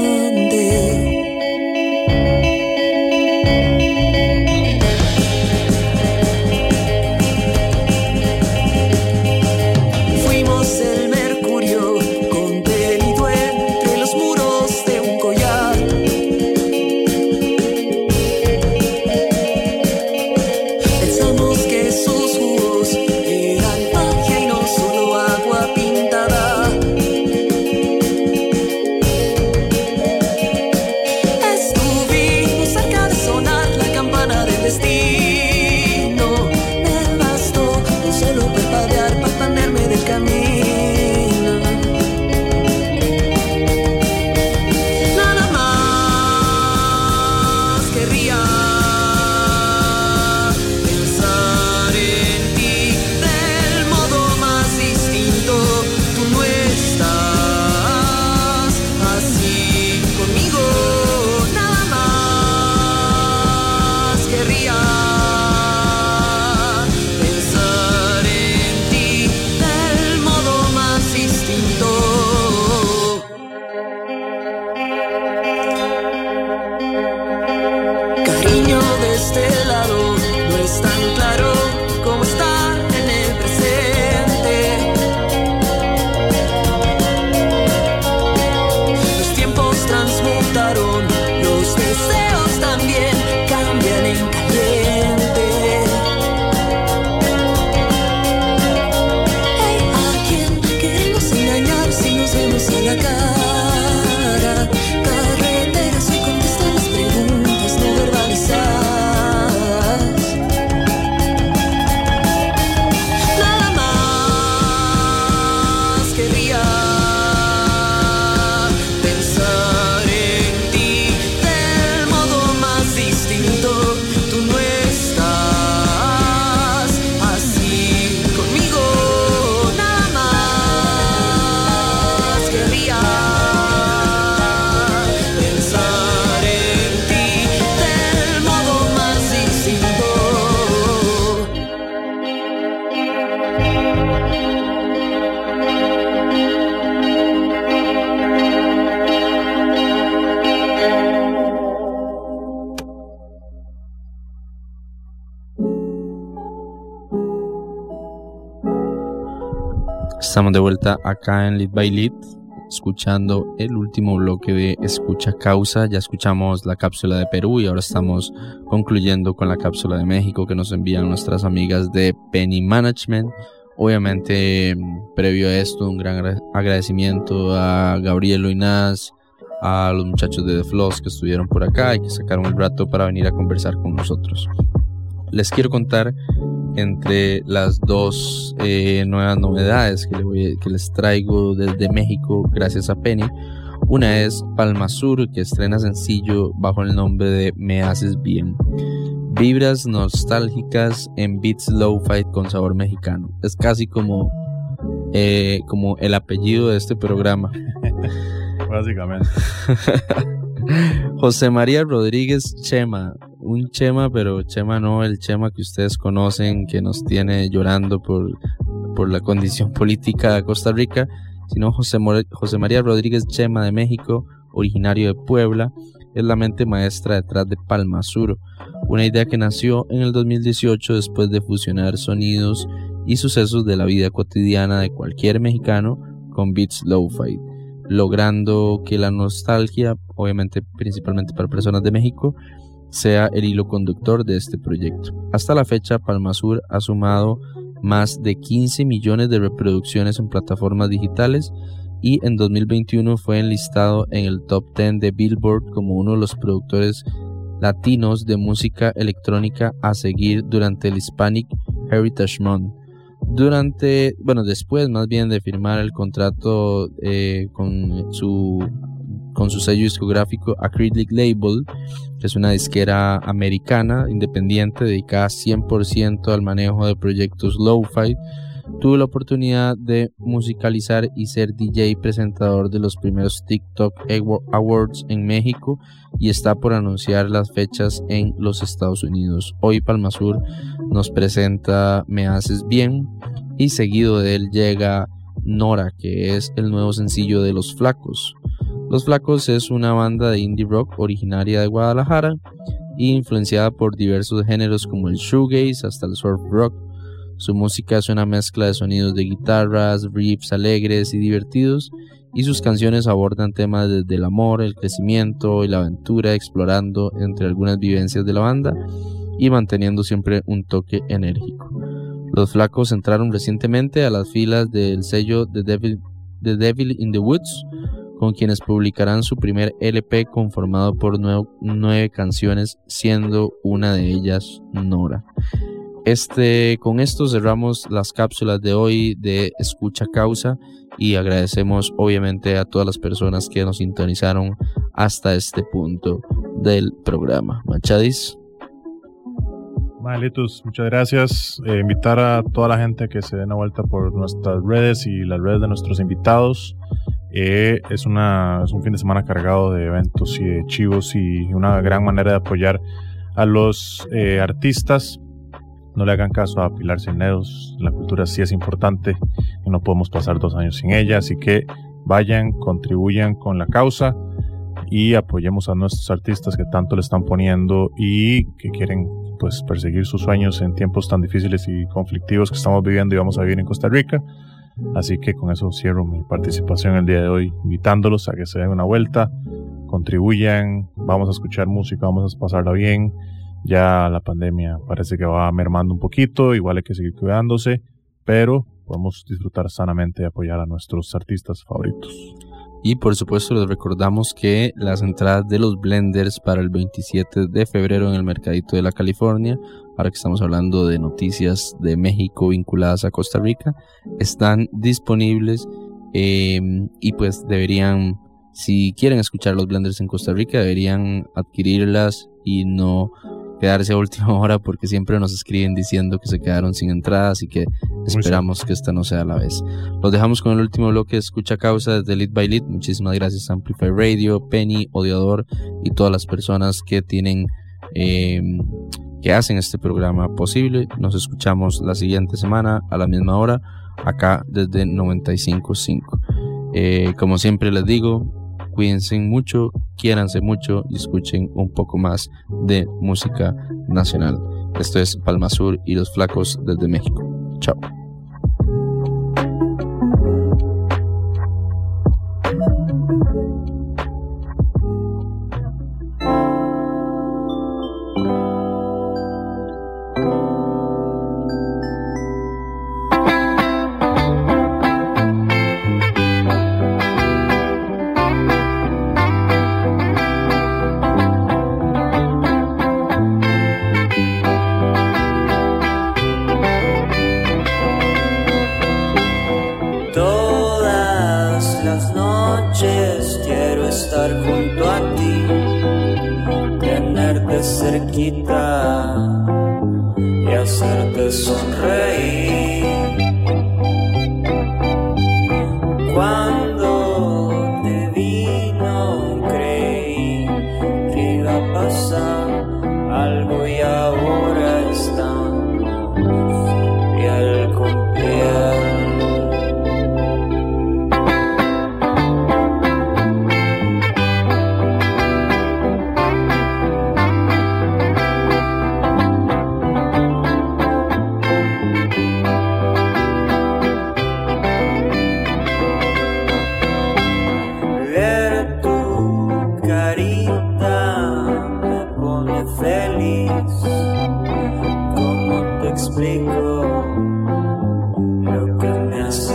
Estamos de vuelta acá en Lead by Lead, escuchando el último bloque de Escucha Causa. Ya escuchamos la cápsula de Perú y ahora estamos concluyendo con la cápsula de México que nos envían nuestras amigas de Penny Management. Obviamente, previo a esto, un gran agra- agradecimiento a Gabriel Loinaz, a los muchachos de The Floss que estuvieron por acá y que sacaron el rato para venir a conversar con nosotros. Les quiero contar entre las dos eh, nuevas novedades que, le voy- que les traigo desde México gracias a Penny. Una es Palma Sur, que estrena sencillo bajo el nombre de Me Haces Bien. Vibras nostálgicas en beats low-fi con sabor mexicano. Es casi como, eh, como el apellido de este programa. Básicamente. José María Rodríguez Chema, un Chema, pero Chema no el Chema que ustedes conocen, que nos tiene llorando por, por la condición política de Costa Rica, sino José, José María Rodríguez Chema de México, originario de Puebla, es la mente maestra detrás de Palma Sur, una idea que nació en el 2018 después de fusionar sonidos y sucesos de la vida cotidiana de cualquier mexicano con beats lo-fi logrando que la nostalgia, obviamente principalmente para personas de México, sea el hilo conductor de este proyecto. Hasta la fecha, Palmasur ha sumado más de 15 millones de reproducciones en plataformas digitales y en 2021 fue enlistado en el top 10 de Billboard como uno de los productores latinos de música electrónica a seguir durante el Hispanic Heritage Month durante, bueno, después más bien de firmar el contrato eh, con su con su sello discográfico Acrylic Label, que es una disquera americana independiente dedicada 100% al manejo de proyectos lo-fi. Tuve la oportunidad de musicalizar y ser DJ presentador de los primeros TikTok Awards en México y está por anunciar las fechas en los Estados Unidos. Hoy Palmasur nos presenta Me Haces Bien y seguido de él llega Nora, que es el nuevo sencillo de Los Flacos. Los Flacos es una banda de indie rock originaria de Guadalajara e influenciada por diversos géneros como el shoegaze hasta el surf rock. Su música es una mezcla de sonidos de guitarras, riffs alegres y divertidos, y sus canciones abordan temas desde el amor, el crecimiento y la aventura, explorando entre algunas vivencias de la banda y manteniendo siempre un toque enérgico. Los flacos entraron recientemente a las filas del sello The Devil, The Devil in the Woods, con quienes publicarán su primer LP conformado por nueve, canciones, siendo una de ellas Nora. Este, con esto cerramos las cápsulas de hoy de Escucha Causa y agradecemos obviamente a todas las personas que nos sintonizaron hasta este punto del programa. Machadis. Malitos, muchas gracias. Eh, invitar a toda la gente que se den una vuelta por nuestras redes y las redes de nuestros invitados. Eh, es, una, es un fin de semana cargado de eventos y de chivos y una gran manera de apoyar a los eh, artistas no le hagan caso a Pilar Cineros, la cultura sí es importante y no podemos pasar dos años sin ella, así que vayan, contribuyan con la causa y apoyemos a nuestros artistas que tanto le están poniendo y que quieren pues perseguir sus sueños en tiempos tan difíciles y conflictivos que estamos viviendo y vamos a vivir en Costa Rica. Así que con eso cierro mi participación el día de hoy, invitándolos a que se den una vuelta, contribuyan, vamos a escuchar música, vamos a pasarla bien ya la pandemia parece que va mermando un poquito, igual hay que seguir cuidándose, pero podemos disfrutar sanamente y apoyar a nuestros artistas favoritos. Y por supuesto les recordamos que las entradas de los blenders para el 27 de febrero en el Mercadito de la California, ahora que estamos hablando de noticias de México vinculadas a Costa Rica, están disponibles eh, y pues deberían, si quieren escuchar los blenders en Costa Rica, deberían adquirirlas y no quedarse a última hora porque siempre nos escriben diciendo que se quedaron sin entradas y que esperamos que esta no sea la vez. Los dejamos con el último bloque de Escucha Causa desde Lead by Lead. Muchísimas gracias Amplify Radio, Penny, Odiador y todas las personas que tienen eh, que hacen este programa posible. Nos escuchamos la siguiente semana a la misma hora acá desde 95.5. Eh, como siempre les digo, cuídense mucho, quiéranse mucho y escuchen un poco más de música nacional. Esto es Palma Sur y los Flacos desde México. Chao.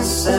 Me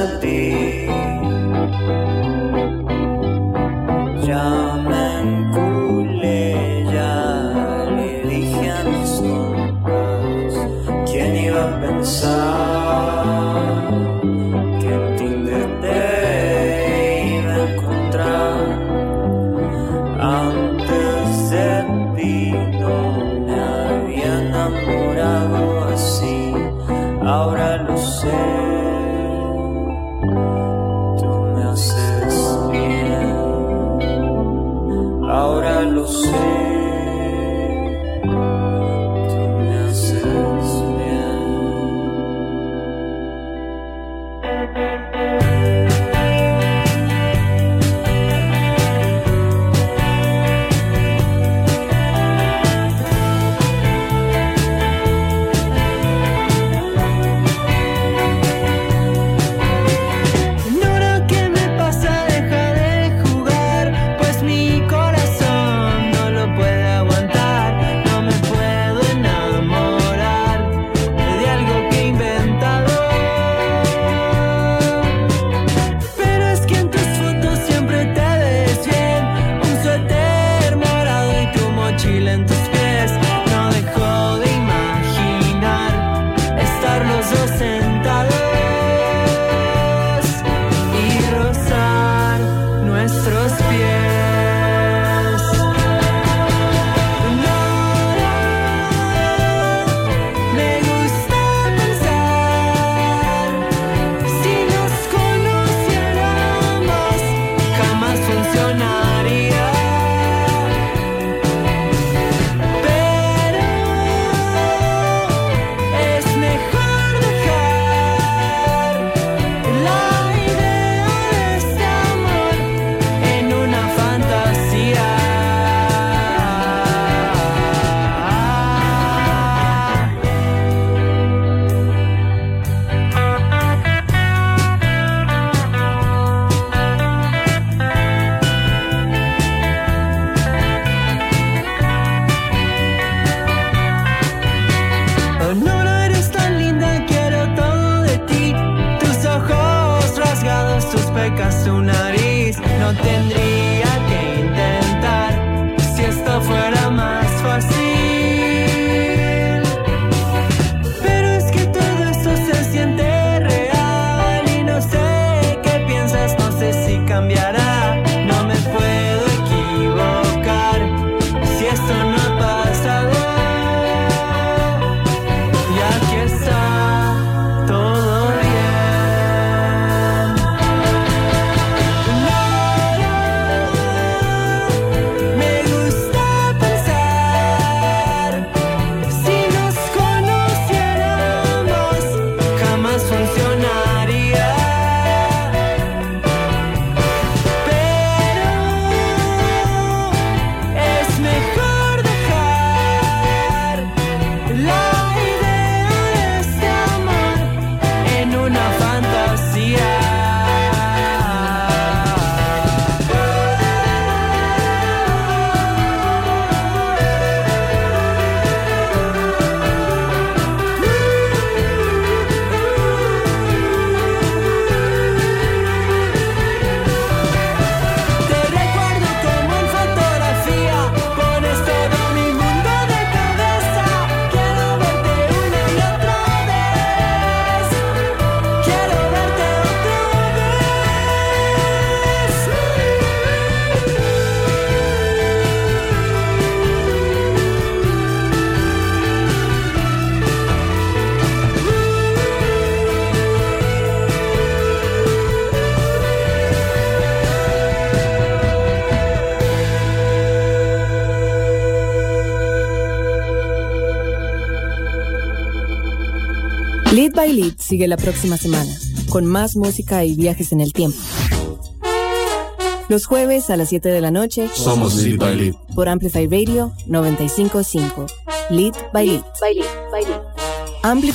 sigue la próxima semana, con más música y viajes en el tiempo. Los jueves a las 7 de la noche. Somos Lead by Lead. Por Amplify Radio 955. Lead by Lead. Amplify